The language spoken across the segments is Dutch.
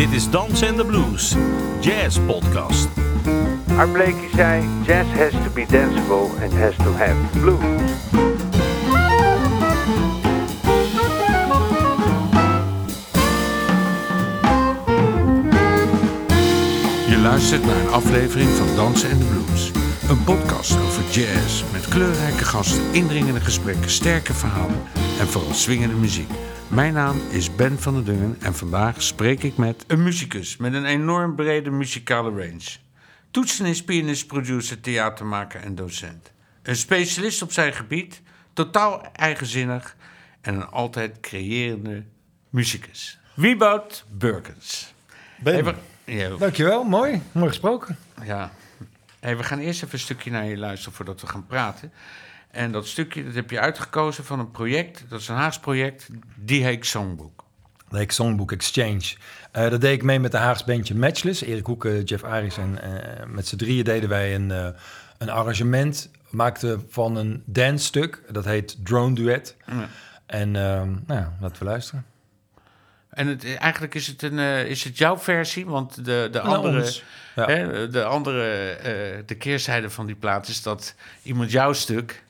Dit is Dans and the Blues, Jazz Podcast. Art Blakey zei: Jazz has to be danceable and has to have blues. Je luistert naar een aflevering van Dansen en de Blues. Een podcast over jazz met kleurrijke gasten, indringende gesprekken, sterke verhalen en vooral swingende muziek. Mijn naam is Ben van der Dungen en vandaag spreek ik met een muzikus met een enorm brede muzikale range. Toetsenist, pianist, producer, theatermaker en docent. Een specialist op zijn gebied, totaal eigenzinnig en een altijd creërende muzikus. Wieboud Burkens. Ben. Hey, we- ja, Dankjewel, mooi. Mooi gesproken. ja. Hey, we gaan eerst even een stukje naar je luisteren voordat we gaan praten. En dat stukje dat heb je uitgekozen van een project, dat is een Haags project, die heet Songbook. Heet Songbook Exchange. Eh, dat deed ik mee met de Haags bandje Matchless. Erik Hoeken, Jeff Aris en eh, met z'n drieën deden wij een, eh, een arrangement. Maakten van een dance stuk. Dat heet Drone Duet. Ja. En nou ja, laten we luisteren. En het, eigenlijk is het, een, is het jouw versie, want de, de Nou, andere. Ja. hè, de, andere de keerzijde van die plaat is dat iemand jouw stuk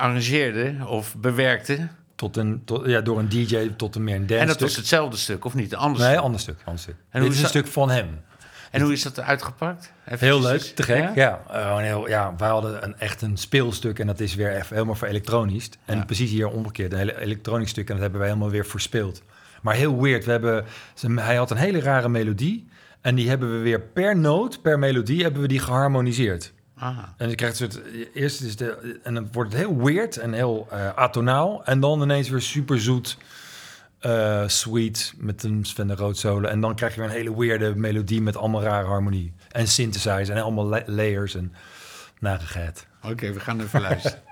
arrangeerde of bewerkte. Tot een, tot, ja, door een DJ tot een meer een dance en dat stuk. was hetzelfde stuk, of niet? Een ander Nee, stuk. ander stuk. Ander stuk. hoe Dit is is een stuk van hem. En hoe is dat uitgepakt? Even Heel leuk, te gek. Ja? Ja, eh, heel, ja we hadden een, echt een speelstuk en dat is weer even helemaal voor elektronisch. En Ja. precies hier omgekeerd, een hele elektronisch stuk en dat hebben wij helemaal weer verspeeld. Maar heel weird, we hebben, ze- hij had een hele rare melodie en die hebben we weer per noot, per melodie, hebben we die geharmoniseerd. Ah. En je krijgt een soort, eerst is de, en dan wordt het heel weird en heel eh, atonaal en dan ineens weer super zoet. eh, sweet met een Sven de Rood solo. En dan krijg je weer een hele weirde melodie met allemaal rare harmonie. En synthesizer en allemaal la- layers en narigheid. Oké, we gaan even luisteren.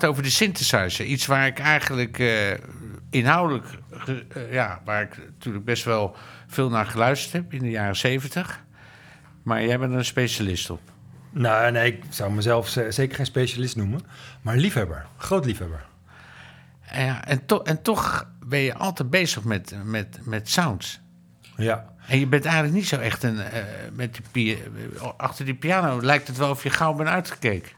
gaat over de synthesizer. Iets waar ik eigenlijk eh, inhoudelijk, eh, ja, waar ik natuurlijk best wel veel naar geluisterd heb in de jaren zeventig. Maar jij bent er een specialist op. Nou, nee, ik zou mezelf ze- zeker geen specialist noemen. Maar liefhebber. Groot liefhebber. En, ja, en, to- en toch ben je altijd bezig met, met, met sounds. Ja. En je bent eigenlijk niet zo echt een. eh, met die achter die piano lijkt het wel of je gauw bent uitgekeken.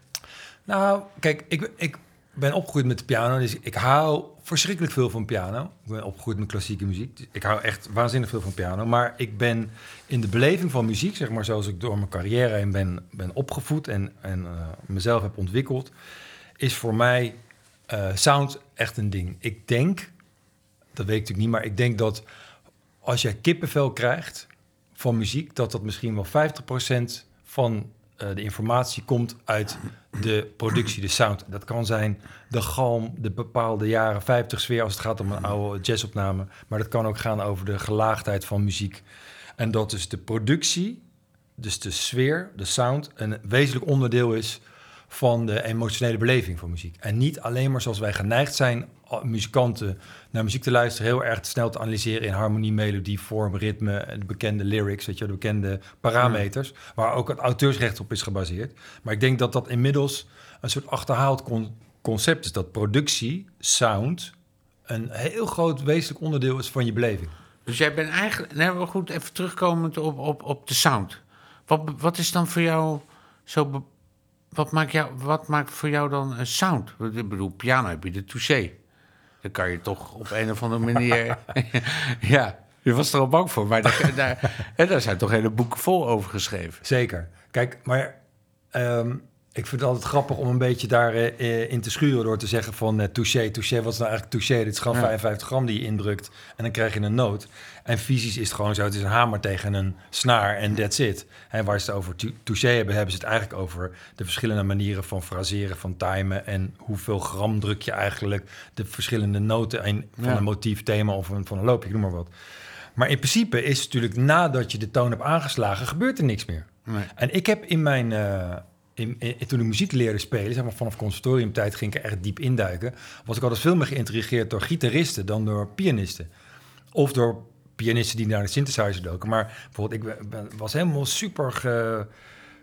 Nou, kijk, ik, ik ben opgegroeid met de piano. Dus ik hou verschrikkelijk veel van piano. Ik ben opgegroeid met klassieke muziek. Dus ik hou echt waanzinnig veel van piano. Maar ik ben in de beleving van muziek, zeg maar zoals ik door mijn carrière heen ben, ben opgevoed en, en eh, mezelf heb ontwikkeld, is voor mij eh, sound echt een ding. Ik denk, dat weet ik natuurlijk niet, maar ik denk dat als jij kippenvel krijgt van muziek, dat dat misschien wel 50% van eh, de informatie komt uit de productie, de sound. Dat kan zijn de galm, de bepaalde jaren 50 sfeer als het gaat om een oude jazzopname. Maar dat kan ook gaan over de gelaagdheid van muziek. En dat dus de productie, dus de sfeer, de sound, een wezenlijk onderdeel is van de emotionele beleving van muziek. En niet alleen maar zoals wij geneigd zijn, muzikanten naar muziek te luisteren, heel erg snel te analyseren in harmonie, melodie, vorm, ritme, de bekende lyrics, weet je, de bekende parameters, waar ook het auteursrecht op is gebaseerd. Maar ik denk dat dat inmiddels een soort achterhaald con- concept is, dat productie, sound, een heel groot wezenlijk onderdeel is van je beleving. Dus jij bent eigenlijk. Nee, maar goed, even terugkomend op, op, op de sound. Wat, wat is dan voor jou zo. Wat, maakt jou, wat maakt voor jou dan een sound? Ik bedoel, piano heb je de touché. Dan kan je toch op een of andere manier. ja, je was er al bang voor. Maar daar, daar zijn toch hele boeken vol over geschreven. Zeker. Kijk, maar ehm, ik vind het altijd grappig om een beetje daarin in te schuren door te zeggen van eh, touché, touché, wat is nou eigenlijk touché? Dit is gewoon Ja. 55 gram die je indrukt en dan krijg je een noot. En fysisch is het gewoon zo, het is een hamer tegen een snaar en that's it. En waar ze het over tou- touché hebben, hebben ze het eigenlijk over de verschillende manieren van fraseren, van timen en hoeveel gram druk je eigenlijk de verschillende noten in, van Ja. een motief, thema of een, van een loopje, noem maar wat. Maar in principe is het natuurlijk nadat je de toon hebt aangeslagen, gebeurt er niks meer. Nee. En ik heb in mijn... eh, in, toen ik muziek leerde spelen, zeg maar vanaf conservatoriumtijd ging ik er echt diep induiken, was ik altijd veel meer geïntrigeerd door gitaristen dan door pianisten. Of door pianisten die naar de synthesizer doken. Maar bijvoorbeeld, ik was helemaal super ge-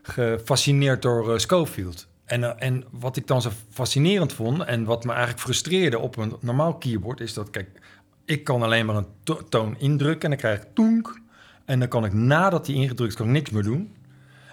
gefascineerd door eh, Schofield. En, eh, en wat ik dan zo fascinerend vond en wat me eigenlijk frustreerde op een normaal keyboard, is dat, kijk, ik kan alleen maar een to- toon indrukken en dan krijg ik toenk. En dan kan ik nadat die ingedrukt is, kan ik niks meer doen.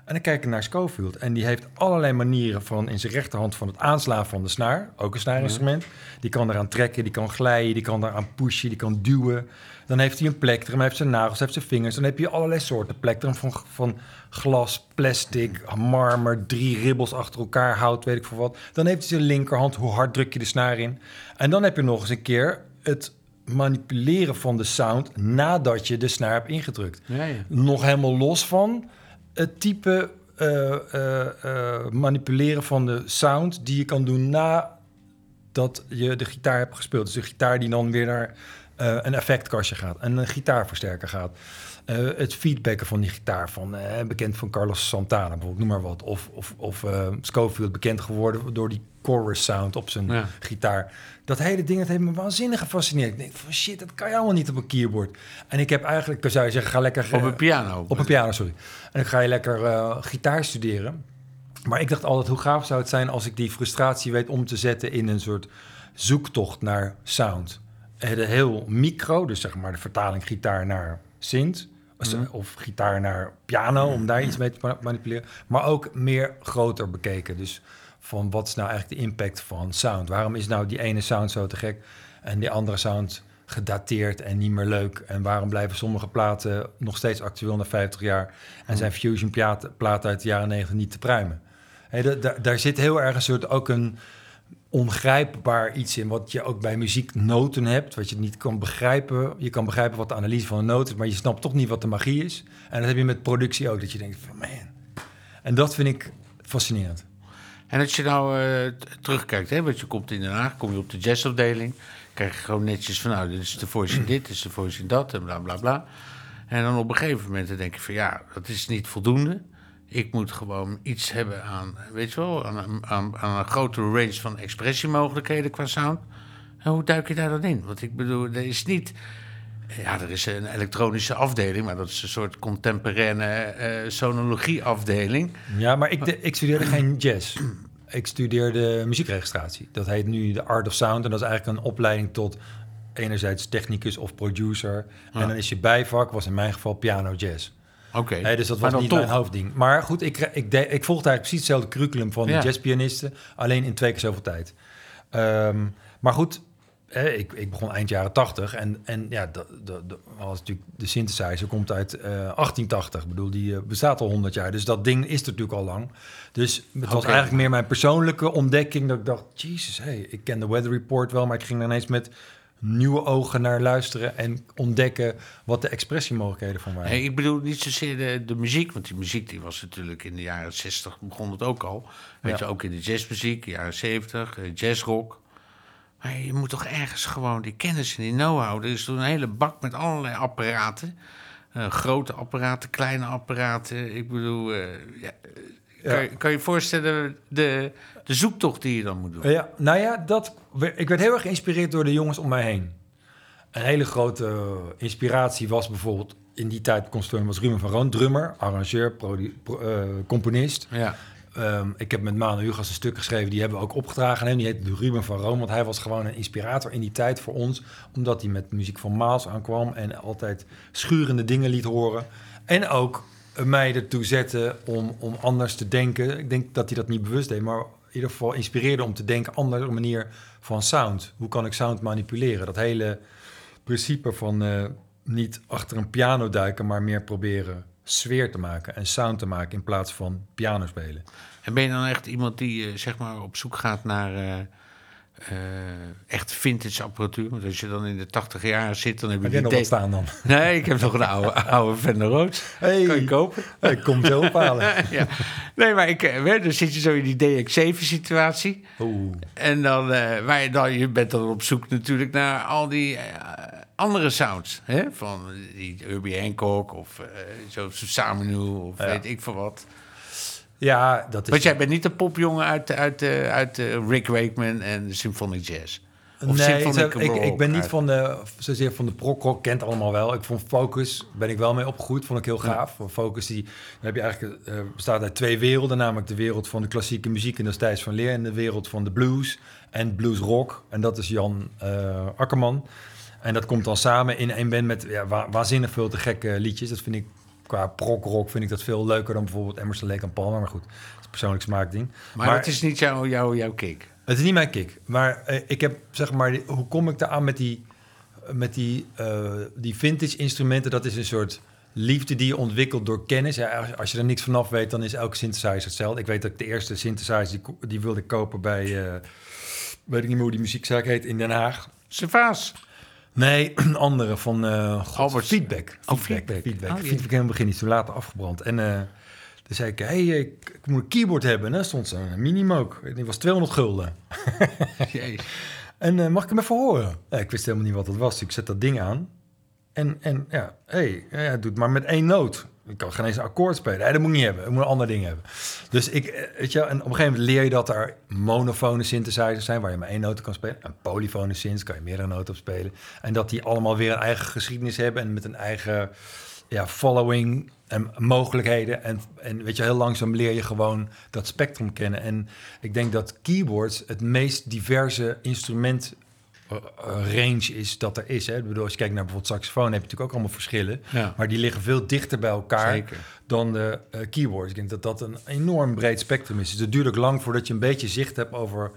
En dan kijk ik naar Schofield. En die heeft allerlei manieren van in zijn rechterhand van het aanslaan van de snaar. Ook een snaarinstrument. Die kan eraan trekken, die kan glijden, die kan eraan pushen, die kan duwen. Dan heeft hij een plektrum, hij heeft zijn nagels, hij heeft zijn vingers. Dan heb je allerlei soorten plektrum van, van glas, plastic, marmer, drie ribbels achter elkaar, hout, weet ik veel wat. Dan heeft hij zijn linkerhand, hoe hard druk je de snaar in. En dan heb je nog eens een keer het manipuleren van de sound nadat je de snaar hebt ingedrukt Ja, ja. nog helemaal los van het type eh, eh, eh, manipuleren van de sound die je kan doen nadat je de gitaar hebt gespeeld. Dus de gitaar die dan weer naar een effectkastje gaat en een gitaarversterker gaat. Eh, het feedbacken van die gitaar, van, eh, bekend van Carlos Santana bijvoorbeeld, noem maar wat. Of, of, of eh, Scofield, bekend geworden door die chorus sound op zijn Ja. gitaar. Dat hele ding dat heeft me waanzinnig gefascineerd. Ik denk van shit, dat kan je allemaal niet op een keyboard. En ik heb eigenlijk, zou je zeggen, ga lekker... Op een piano. op een piano, sorry. En dan ga je lekker gitaar studeren. Maar ik dacht altijd, hoe gaaf zou het zijn als ik die frustratie weet om te zetten in een soort zoektocht naar sound. De heel micro, dus zeg maar de vertaling gitaar naar synth. Of- Of gitaar naar piano, om daar iets mee te ma- manipuleren. Maar ook meer groter bekeken. Dus van wat is nou eigenlijk de impact van sound? Waarom is nou die ene sound zo te gek en die andere sound gedateerd en niet meer leuk? En waarom blijven sommige platen nog steeds actueel na 50 jaar en zijn fusion platen, platen uit de jaren 90 niet te pruimen? Da- daar zit heel erg een soort ook een ongrijpbaar iets in, wat je ook bij muziek noten hebt, wat je niet kan begrijpen. Je kan begrijpen wat de analyse van een noot is, maar je snapt toch niet wat de magie is. En dat heb je met productie ook, dat je denkt van man. En dat vind ik fascinerend. En als je nou eh, terugkijkt, hè, want je komt in Den Haag, kom je op de jazzafdeling, krijg je gewoon netjes van, nou, dit is de voice in dit, dit is de voice in dat, en bla bla bla. En dan op een gegeven moment dan denk je van, ja, dat is niet voldoende. Ik moet gewoon iets hebben aan, weet je wel, aan, aan, aan een grotere range van expressiemogelijkheden qua sound. En hoe duik je daar dan in? Want ik bedoel, er is niet. Ja, er is een elektronische afdeling, maar dat is een soort contemporaine eh sonologie-afdeling. Ja, maar ik, de- ik studeerde geen jazz. Ik studeerde muziekregistratie. Dat heet nu de Art of Sound. En dat is eigenlijk een opleiding tot enerzijds technicus of producer. En dan is je bijvak, was in mijn geval piano jazz. Oké. Dus dat was dan niet toch. mijn hoofdding. Maar goed, ik, ik, de, ik volgde eigenlijk precies hetzelfde curriculum van Ja. de jazzpianisten. Alleen in twee keer zoveel tijd. Ehm, maar goed, hè, ik, ik begon eind jaren 80. En, en ja, de, de, de, was natuurlijk, de synthesizer komt uit eh, 1880. Ik bedoel, die eh, bestaat al 100 jaar. Dus dat ding is er natuurlijk al lang. Dus het was eigenlijk meer mijn persoonlijke ontdekking. Dat ik dacht, jezus, hey, ik ken de Weather Report wel. Maar ik ging er ineens met nieuwe ogen naar luisteren. En ontdekken wat de expressiemogelijkheden van waren. Nee, ik bedoel niet zozeer de, de muziek, want die muziek die was natuurlijk in de jaren 60 begon het ook al. Weet Ja. je, ook in de jazzmuziek, jaren 70, eh, jazzrock. Maar je moet toch ergens gewoon die kennis en die know-how. Er is toen een hele bak met allerlei apparaten. Eh, grote apparaten, kleine apparaten. Ik bedoel, eh, Ja. Kan, je, kan je je voorstellen de, de zoektocht die je dan moet doen? Ja, nou ja, dat, ik werd heel erg geïnspireerd door de jongens om mij heen. Een hele grote inspiratie was bijvoorbeeld... in die tijd was Ruben van Roon, drummer, arrangeur, pro- eh, componist. Ja. Ehm, ik heb met Manu Hugas een stuk geschreven, die hebben we ook opgedragen aan hem. Die heette Ruben van Roon, want hij was gewoon een inspirator in die tijd voor ons. Omdat hij met muziek van Maals aankwam en altijd schurende dingen liet horen. En ook mij ertoe zette om, om anders te denken. Ik denk dat hij dat niet bewust deed, maar in ieder geval inspireerde om te denken andere manier van sound. Hoe kan ik sound manipuleren? Dat hele principe van eh, niet achter een piano duiken, maar meer proberen sfeer te maken en sound te maken in plaats van piano spelen. En ben je dan echt iemand die eh, zeg maar op zoek gaat naar eh, eh, echt vintage apparatuur? Want als je dan in de tachtig jaar zit, dan heb je Heb die nog wat staan dan? Nee, ik heb nog een oude, oude Fender Rhodes. Hey. Kan je kopen? Ik kom zo ophalen. ja. Nee, maar ik, eh, dan zit je zo in die DX7-situatie. Oeh. En dan, eh, waar je, dan, je bent dan op zoek natuurlijk naar al die eh, andere sounds. Hè? Van die Herbie Hancock of eh zo Samenu of Ja. weet ik veel wat. Ja, dat is... Want jij bent niet een popjongen uit, uit, uit, uit eh, Rick Wakeman en de Symphonic Jazz. Of nee, Symphonic ik, ik, ben niet van de, zozeer van de prog-rock, kent allemaal wel. Ik vond Focus, ben ik wel mee opgegroeid, vond ik heel gaaf. Van Focus, die heb je eigenlijk, eh, bestaat uit twee werelden. Namelijk de wereld van de klassieke muziek en dat is Thijs van Leer. En de wereld van de blues en blues rock. En dat is Jan eh, Akkerman. En dat komt dan samen in één band met ja, wa- waanzinnig veel te gekke liedjes. Dat vind ik, qua prog-rock vind ik dat veel leuker dan bijvoorbeeld Emerson, Lake en Palmer. Maar goed, dat is een persoonlijk smaakding. Maar, dat is niet jouw, jouw, jouw kick. Het is niet mijn kick. Maar eh, ik heb, zeg maar, die- hoe kom ik daar aan met die, met die, eh, die vintage instrumenten? Dat is een soort liefde die je ontwikkelt door kennis. Ja, als, je er niks vanaf weet, dan is elke synthesizer hetzelfde. Ik weet dat ik de eerste synthesizer, die, die wilde kopen bij, eh, weet ik niet meer hoe die muziekzaak heet, in Den Haag. Servaas. Nee, een andere van uh, Albert- Feedback. Oh, Feedback. Feedback. Feedback. Oh. Feedback in het begin is toen later afgebrand. En eh toen zei ik, hey, ik, ik moet een keyboard hebben. En stond zo'n Minimoog. Die was 200 gulden. Jezus. En eh, mag ik hem even horen? Ja, ik wist helemaal niet wat het was. dus Ik zet dat ding aan. En, en ja, hey, ja, doe het maar met één noot. Ik kan geen eens een akkoord spelen. Nee, dat moet niet hebben. Ik moet een ander ding hebben. Dus ik, eh, weet je, en op een gegeven moment leer je dat er monofone synthesizers zijn... waar je maar één noot kan spelen. En polyfone synths kan je meerdere noten op spelen. En dat die allemaal weer een eigen geschiedenis hebben... en met een eigen ja, following en mogelijkheden. En, en weet je, heel langzaam leer je gewoon dat spectrum kennen. En ik denk dat keyboards het meest diverse instrument range is dat er is. Hè. Ik bedoel, als je kijkt naar bijvoorbeeld saxofoon, heb je natuurlijk ook allemaal verschillen. Ja. Maar die liggen veel dichter bij elkaar Zeker. dan de eh, keyboards. Ik denk dat dat een enorm breed spectrum is. Dus het duurt ook lang voordat je een beetje zicht hebt over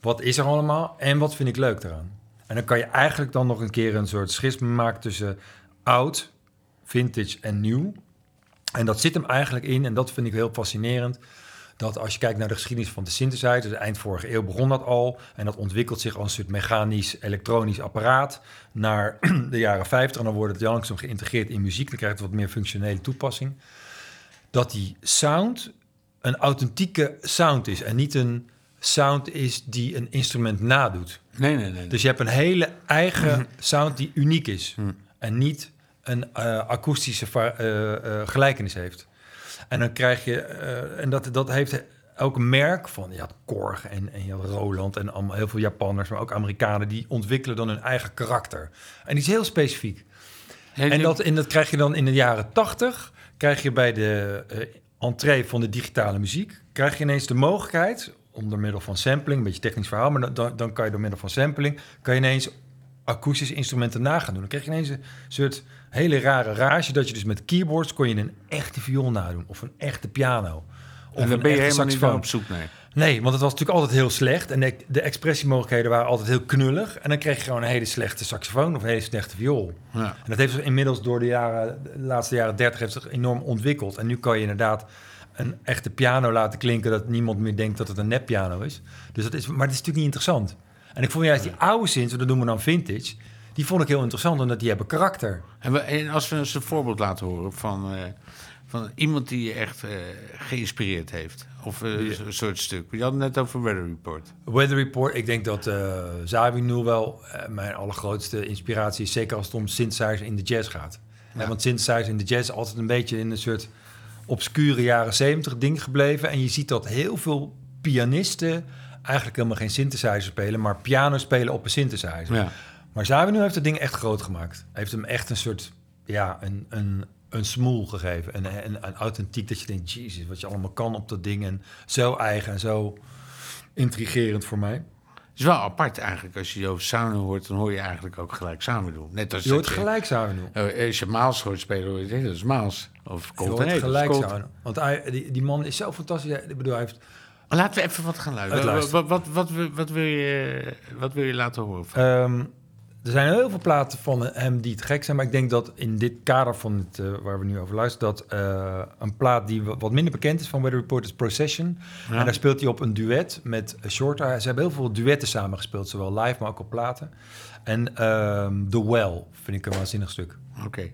wat is er allemaal en wat vind ik leuk eraan. En dan kan je eigenlijk dan nog een keer een soort schisme maken tussen oud, vintage en nieuw. En dat zit hem eigenlijk in, en dat vind ik heel fascinerend, dat als je kijkt naar de geschiedenis van de synthesizer, de eind vorige eeuw begon dat al, en dat ontwikkelt zich als een soort mechanisch, elektronisch apparaat naar de jaren 50, en dan wordt het langzaam geïntegreerd in muziek, dan krijgt het wat meer functionele toepassing, dat die sound een authentieke sound is en niet een sound is die een instrument nadoet. Nee, nee, nee. Dus je hebt een hele eigen sound die uniek is. En niet een eh, akoestische eh, eh, gelijkenis heeft. En dan krijg je, eh, en dat, dat heeft elk merk van, had Korg en, en Roland en allemaal heel veel Japanners, maar ook Amerikanen, die ontwikkelen dan hun eigen karakter. En die is heel specifiek. En dat, en dat krijg je dan in de jaren tachtig, krijg je bij de eh entree van de digitale muziek, krijg je ineens de mogelijkheid, om door middel van sampling, een beetje technisch verhaal, maar dan- dan, kan je door middel van sampling, kan je ineens akoestische instrumenten na gaan doen. Dan krijg je ineens een soort hele rare rage, dat je dus met keyboards kon je een echte viool nadoen, of een echte piano. Of En een ben je helemaal saxofoon. op zoek naar. Nee, want het was natuurlijk altijd heel slecht. En de, de expressiemogelijkheden waren altijd heel knullig. En dan kreeg je gewoon een hele slechte saxofoon of een hele slechte viool. Ja. En dat heeft zich inmiddels door de, jaren, de laatste jaren 30 heeft zich enorm ontwikkeld. En nu kan je inderdaad een echte piano laten klinken dat niemand meer denkt dat het een neppiano is. Dus dat is maar dat is natuurlijk niet interessant. En ik vond juist die oude synths, dat noemen we dan vintage, die vond ik heel interessant omdat die hebben karakter. En, we, en als we eens een voorbeeld laten horen van, eh, van iemand die je echt eh, geïnspireerd heeft. Of eh, een soort stuk. Je had het net over Weather Report. Weather Report, ik denk dat Zawi nu wel mijn allergrootste inspiratie is. Zeker als het om synthesizers in de jazz gaat. Eh, want synthesizers in de jazz is altijd een beetje in een soort obscure jaren 70 ding gebleven. En je ziet dat heel veel pianisten eigenlijk helemaal geen synthesizer spelen, maar piano spelen op een synthesizer. Ja. Maar Zawi nu heeft het ding echt groot gemaakt. Hij heeft hem echt een soort, ja, een, een, een smoel gegeven. Een, een, een authentiek dat je denkt, jezus, wat je allemaal kan op dat ding. En zo eigen en zo intrigerend voor mij. Het is wel apart eigenlijk. Als je Joost Samen hoort, dan hoor je eigenlijk ook gelijk samen doen. Net als Je hoort gelijk Zawi nu. Eh, Als je Maals hoort spelen, hoor je dat is Maals. Of Je Colt hoort dat is gelijk. Zawi. Want hij, die, die man is zo fantastisch. Ik bedoel, hij heeft Laten we even wat gaan luisteren. Wat, wat, wat, wil je, wat wil je laten horen? Van? Er zijn heel veel platen van hem die te gek zijn, maar ik denk dat in dit kader van het, eh, waar we nu over luisteren, dat eh, een plaat die wa- wat minder bekend is van Weather Report is Procession. Ja. En daar speelt hij op een duet met Shorter. Ze hebben heel veel duetten samengespeeld, zowel live, maar ook op platen. En ehm, The Well vind ik een waanzinnig stuk. Oké.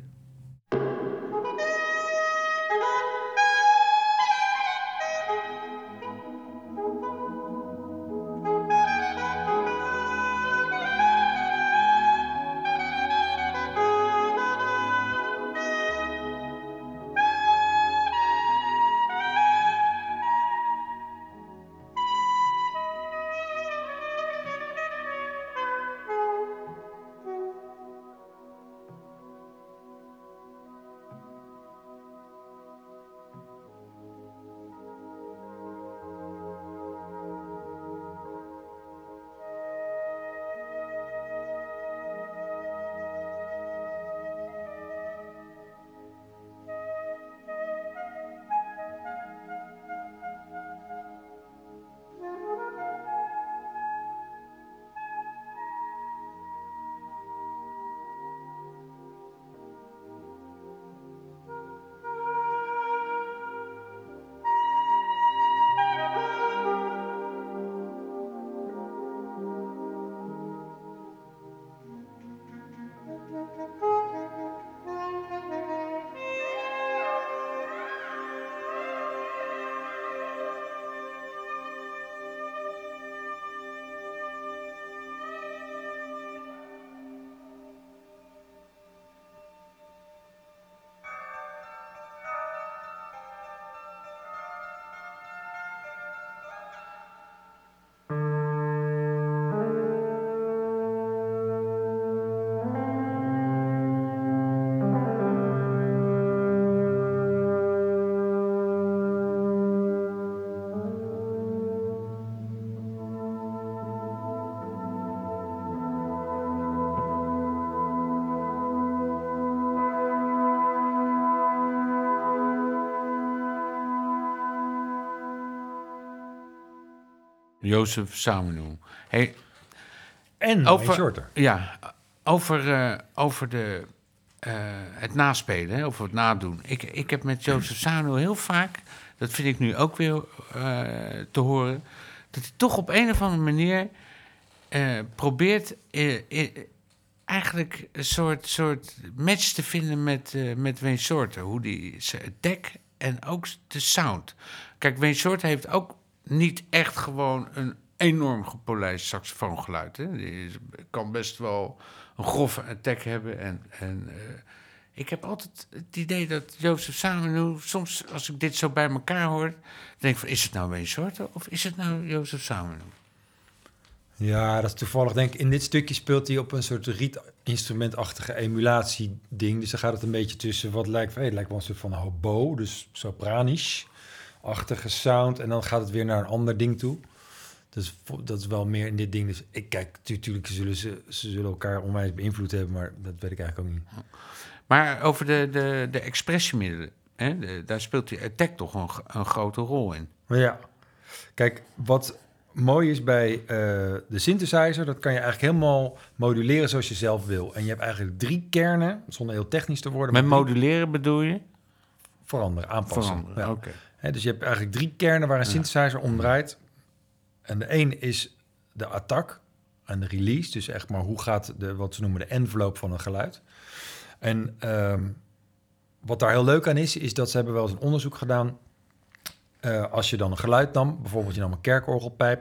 Jozef Samenu. Hey, En over, Shorter. Ja, over, eh, over de, eh, het naspelen, hè, over het nadoen. Ik, ik heb met Jozef Samenu heel vaak, dat vind ik nu ook weer eh, te horen, dat hij toch op een of andere manier probeert eigenlijk een soort, soort match te vinden met, eh met Wayne Shorter. Hoe die zijn deck en ook de sound. Kijk, Wayne Shorter heeft ook niet echt gewoon een enorm gepolijst saxofoongeluid. Hè. Die kan best wel een grove attack hebben en, en eh, Ik heb altijd het idee dat Jozef Samenu, soms als ik dit zo bij elkaar hoor, denk van, is het nou Wayne Shorter of is het nou Jozef Samenu? Ja, dat is toevallig. Denk in dit stukje speelt hij op een soort rietinstrumentachtige emulatie-ding. Dus dan gaat het een beetje tussen wat lijkt, hey, lijkt wel een soort van hobo, dus sopranisch-achtige sound. En dan gaat het weer naar een ander ding toe. Dus dat is wel meer in dit ding. Dus ik kijk, natuurlijk zullen ze, ze zullen elkaar onwijs beïnvloed hebben, maar dat weet ik eigenlijk ook niet. Maar over de, de, de expressiemiddelen, hè, de- daar speelt die attack toch een, een grote rol in. Ja, kijk, wat mooi is bij eh, de synthesizer, dat kan je eigenlijk helemaal moduleren zoals je zelf wil. En je hebt eigenlijk drie kernen, zonder heel technisch te worden. Met moduleren bedoel je? veranderen, aanpassen. Veranderen, Ja. oké. Dus je hebt eigenlijk drie kernen waar een synthesizer om draait. En de een is de attack en de release. Dus echt maar hoe gaat de, wat ze noemen de envelope van een geluid. En ehm, wat daar heel leuk aan is, is dat ze hebben wel eens een onderzoek gedaan. Eh, als je dan een geluid nam, bijvoorbeeld je nam een kerkorgelpijp.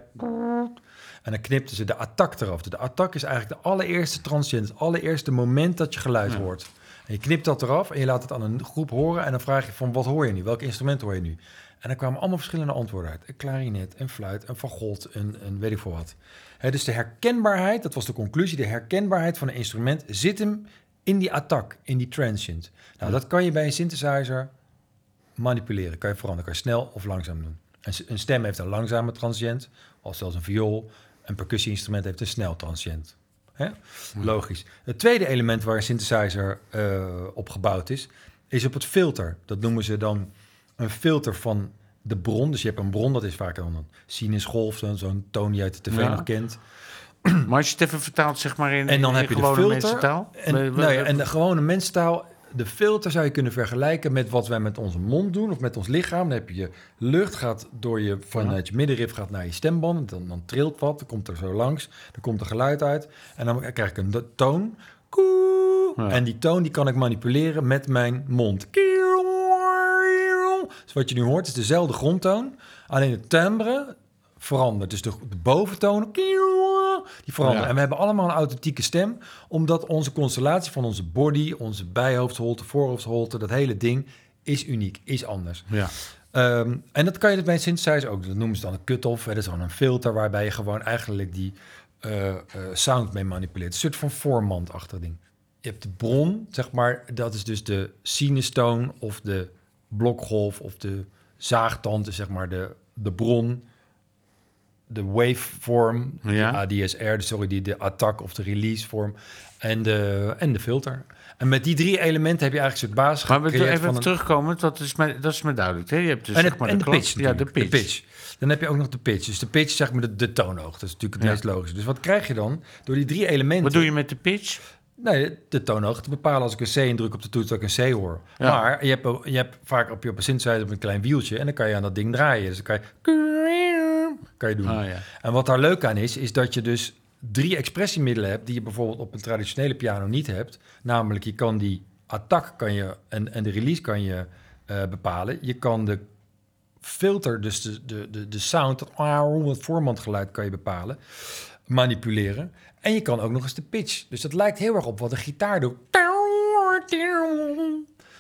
En dan knipten ze de attack eraf. Dus de attack is eigenlijk de allereerste transiënt, het allereerste moment dat je geluid Ja. hoort. Je knipt dat eraf en je laat het aan een groep horen. En dan vraag je van, wat hoor je nu? Welk instrument hoor je nu? En dan kwamen allemaal verschillende antwoorden uit. Een klarinet, een fluit, een fagot, een, een weet ik veel wat. Dus de herkenbaarheid, dat was de conclusie, de herkenbaarheid van een instrument zit hem in die attack, in die transient. Nou, dat kan je bij een synthesizer manipuleren. Kan je veranderen, kan je snel of langzaam doen. Een, een stem heeft een langzame transient, als zelfs een viool. Een percussie-instrument heeft een snel transient. Hè? Logisch. Het tweede element waar een synthesizer eh, op gebouwd is, is op het filter. Dat noemen ze dan een filter van de bron. Dus je hebt een bron, dat is vaak dan een sinusgolf, zo'n toon die je uit de tv Ja. nog kent. Maar als je het even vertaalt, zeg maar in, En dan in heb je de filter. mensentaal. En, nou ja, en de gewone mensentaal, de filter zou je kunnen vergelijken met wat wij met onze mond doen of met ons lichaam. Dan heb je lucht gaat door je vanuit je middenrif gaat naar je stemband. Dan, dan trilt wat, dan komt er zo langs, dan komt er geluid uit en dan krijg ik een toon. Koe. Ja. En die toon die kan ik manipuleren met mijn mond. Dus wat je nu hoort is dezelfde grondtoon, alleen het timbre verandert. Dus de, de boventoon die veranderen. Ja. En we hebben allemaal een authentieke stem, omdat onze constellatie van onze body, onze bijhoofdholte, voorhoofdholte, dat hele ding is uniek, is anders. ja. Ehm, en dat kan je dus bij een synthesizer ook. Dat noemen ze dan een cut-off. Dat is dan een filter waarbij je gewoon eigenlijk die eh, eh, sound mee manipuleert. Een soort van voormandachtig ding. Je hebt de bron, zeg maar, dat is dus de sinustoon of de blokgolf of de zaagtand, zeg maar de, de bron, de waveform, Ja. de ADSR, de- sorry, die, de attack of de release vorm en de, en de filter. En met die drie elementen heb je eigenlijk soort basis Maar we even van een- terugkomen, dat is me, dat is me duidelijk. Hè? Je hebt dus en, zeg het, maar en de, pitch Ja, de natuurlijk. pitch. Dan heb je ook nog de pitch. Dus de pitch is zeg maar de, de toonhoogte. Dat is natuurlijk het Ja. meest logische. Dus wat krijg je dan? Door die drie elementen... Wat doe je met de pitch? Nee, de, de toonhoogte te bepalen als ik een C indruk op de toets dat ik een C hoor. Ja. Maar je hebt, je hebt vaak op je op een synthesizer op een klein wieltje... en dan kan je aan dat ding draaien. Dus dan kan je... Kan je doen. Ah, ja. En wat daar leuk aan is, is dat je dus drie expressiemiddelen hebt... die je bijvoorbeeld op een traditionele piano niet hebt. Namelijk, je kan die attack kan je, en, en de release kan je eh, bepalen. Je kan de filter, dus de, de, de, de sound, dat, het voormandgeluid kan je bepalen, manipuleren. En je kan ook nog eens de pitch. Dus dat lijkt heel erg op wat een gitaar doet.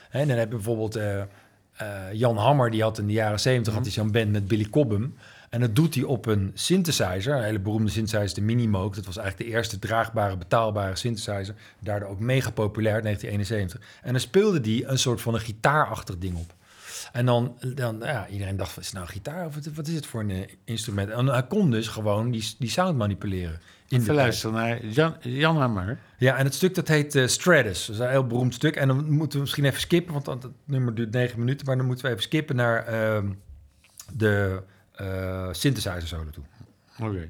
En dan heb je bijvoorbeeld eh, eh, Jan Hammer, die had in de jaren 70 had hij zo'n band met Billy Cobham. En dat doet hij op een synthesizer, een hele beroemde synthesizer, de Minimoog. Dat was eigenlijk de eerste draagbare, betaalbare synthesizer. Daardoor ook mega populair in 1971. En dan speelde die een soort van een gitaarachtig ding op. En dan, dan ja, iedereen dacht, is het nou een gitaar of wat, wat is het voor een eh, instrument? En hij kon dus gewoon die, die sound manipuleren. In Even luisteren naar Jan, Jan Hammer. ja, en het stuk dat heet eh, Stratus. Dat is een heel beroemd stuk. En dan moeten we misschien even skippen, want dat, nummer duurt negen minuten. Maar dan moeten we even skippen naar ehm, de synthesizer solo toe. Oké.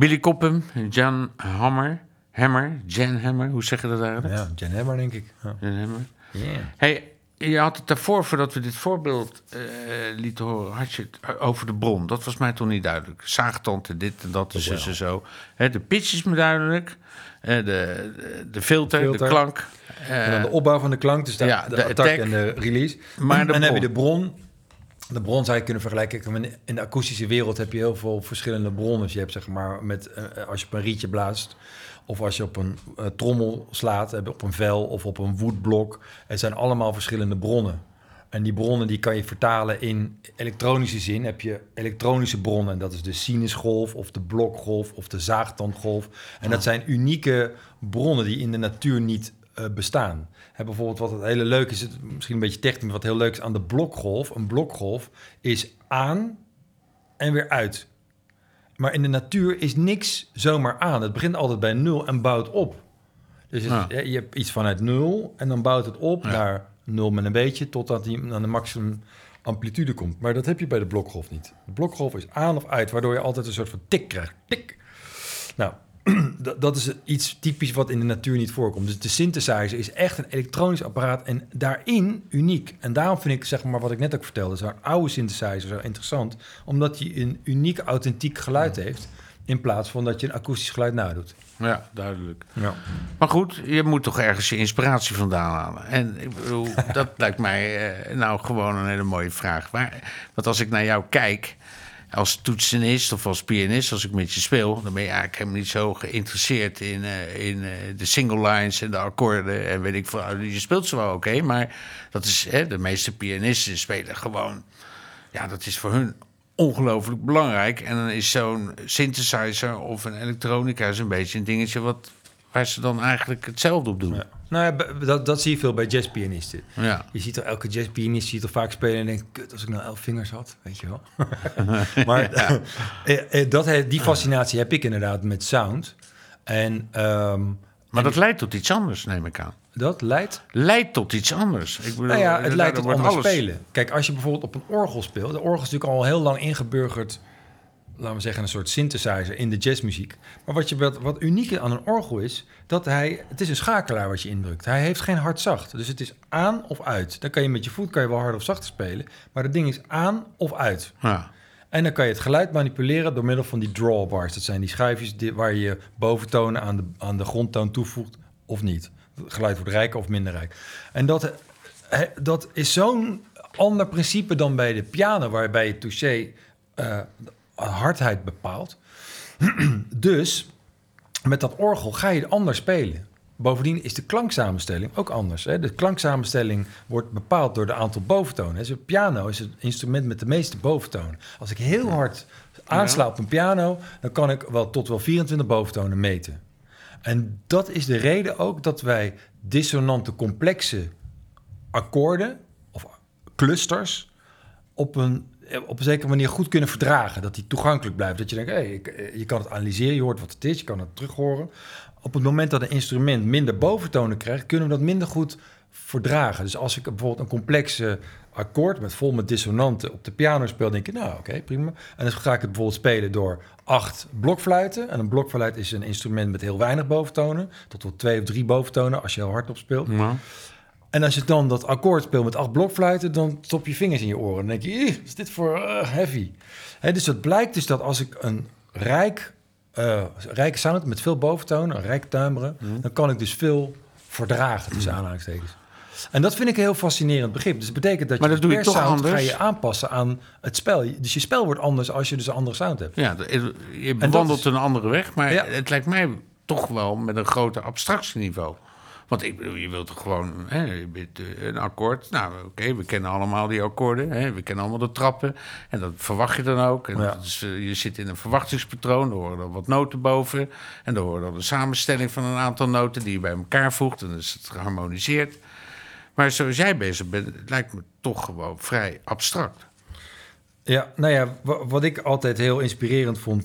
Billy Copham, Jan Hammer, Hammer, Jan Hammer, hoe zeg je dat eigenlijk? Ja, Jan Hammer, denk ik. Ja. Jan Hammer. Yeah. Hey, je had het daarvoor, voordat we dit voorbeeld eh lieten horen, had je het over de bron. Dat was mij toch niet duidelijk. Zaagtand en dit en dat en zus en zo. De pitch is me duidelijk. Eh, de, de, de filter, Filter. de klank. Eh, En dan de opbouw van de klank, dus de, ja, de, de attack, attack. en de release. Maar en dan heb je de bron. De bron zou je kunnen vergelijken. In de akoestische wereld heb je heel veel verschillende bronnen. Dus je hebt zeg maar, met, eh, als je op een rietje blaast... of als je op een eh, trommel slaat, op een vel of op een woodblok. Het zijn allemaal verschillende bronnen. En die bronnen die kan je vertalen in elektronische zin. Heb je elektronische bronnen. Dat is de sinusgolf of de blokgolf of de zaagtandgolf. En dat zijn unieke bronnen die in de natuur niet eh, bestaan. Hè, bijvoorbeeld wat het hele leuk is, het, misschien een beetje technisch, maar wat heel leuk is aan de blokgolf. Een blokgolf is aan en weer uit. Maar in de natuur is niks zomaar aan. Het begint altijd bij nul en bouwt op. Dus het- Ja. hè, je hebt iets vanuit nul en dan bouwt het op Ja. naar nul met een beetje, totdat hij aan de maximum amplitude komt. Maar dat heb je bij de blokgolf niet. De blokgolf is aan of uit, waardoor je altijd een soort van tik krijgt. Tik. Nou, dat, dat is iets typisch wat in de natuur niet voorkomt. Dus de synthesizer is echt een elektronisch apparaat en daarin uniek. En daarom vind ik, zeg maar, wat ik net ook vertelde, zo'n oude synthesizer zo interessant, omdat hij een uniek, authentiek geluid heeft, in plaats van dat je een akoestisch geluid nadoet. Ja, duidelijk. Ja. Maar goed, je moet toch ergens je inspiratie vandaan halen. En ik bedoel, dat lijkt mij eh, nou gewoon een hele mooie vraag. Maar, want als ik naar jou kijk, als toetsenist of als pianist, als ik met je speel, dan ben je eigenlijk helemaal niet zo geïnteresseerd in, eh, in eh, de single lines en de akkoorden. En weet ik veel. Je speelt ze wel oké, maar dat is, hè, de meeste pianisten spelen gewoon. Ja, dat is voor hun ongelooflijk belangrijk. En dan is zo'n synthesizer of een elektronica een beetje een dingetje wat, waar ze dan eigenlijk hetzelfde op doen. Ja. Nou ja, dat, dat zie je veel bij jazzpianisten. Ja. Je ziet toch elke jazzpianist zie je toch vaak spelen en denkt, kut, als ik nou elf vingers had, weet je wel. maar eh, eh, dat, die fascinatie heb ik inderdaad met sound. En ehm, Maar dat leidt tot iets anders, neem ik aan. dat leidt Leidt tot iets anders. Ik bedoel, Nou ja, het daar tot anders alles- spelen. Kijk, als je bijvoorbeeld op een orgel speelt... de orgel is natuurlijk al heel lang ingeburgerd... laten we zeggen, een soort synthesizer in de jazzmuziek. Maar wat, je, wat, wat uniek aan een orgel is... dat hij... het is een schakelaar wat je indrukt. Hij heeft geen hard-zacht. Dus het is aan of uit. Dan kan je met je voet kan je wel hard of zacht spelen... maar het ding is aan of uit. Ja. En dan kan je het geluid manipuleren door middel van die drawbars. Dat zijn die schijfjes die, waar je boventonen aan de, aan de grondtoon toevoegt of niet. Het geluid wordt rijker of minder rijk. En dat, dat is zo'n ander principe dan bij de piano, waarbij je touché eh, hardheid bepaalt. dus met dat orgel ga je anders spelen. Bovendien is de klanksamenstelling ook anders. Hè? De klanksamenstelling wordt bepaald door de aantal boventonen. Dus een piano is het instrument met de meeste boventonen. Als ik heel hard aansla op een piano, dan kan ik wel tot wel 24 boventonen meten. En dat is de reden ook dat wij dissonante, complexe akkoorden of clusters op een, op een zekere manier goed kunnen verdragen. Dat die toegankelijk blijft. Dat je denkt, eh, je kan het analyseren, je hoort wat het is, je kan het terug horen. Op het moment dat een instrument minder boventonen krijgt, kunnen we dat minder goed verdragen. Dus als ik bijvoorbeeld een complexe akkoord met vol met dissonanten op de piano speel, denk ik, nou oké, prima. En dan ga ik het bijvoorbeeld spelen door acht blokfluiten. En een blokfluit is een instrument met heel weinig boventonen, tot wel twee of drie boventonen als je heel hard op speelt. En als je dan dat akkoord speelt met acht blokfluiten, dan stop je vingers in je oren. Dan denk je, "Ih, wat is dit voor eh, heavy? Dus het blijkt dus dat als ik een rijk, eh rijke sound met veel boventonen, een rijk timbre, dan kan ik dus veel verdragen tussen aanhalingstekens. En dat vind ik een heel fascinerend begrip. Dus het betekent dat Maar je dat doe je toch anders? ga je aanpassen aan het spel. Dus je spel wordt anders als je dus een andere sound hebt. Ja, de- je dat bewandelt is- een andere weg, maar Ja. het lijkt mij toch wel met een groter abstractieniveau. Want ik bedoel, je wilt toch gewoon hè, eh, een akkoord. Nou, oké, we kennen allemaal die akkoorden. Hè, we kennen allemaal de trappen. En dat verwacht je dan ook. En Ja. dat is, eh, je zit in een verwachtingspatroon. Er horen dan wat noten boven. En er hoort dan een samenstelling van een aantal noten die je bij elkaar voegt. En dan is het geharmoniseerd. Maar zoals jij bezig bent, lijkt me toch gewoon vrij abstract. Ja, nou ja, wa- wat ik altijd heel inspirerend vond,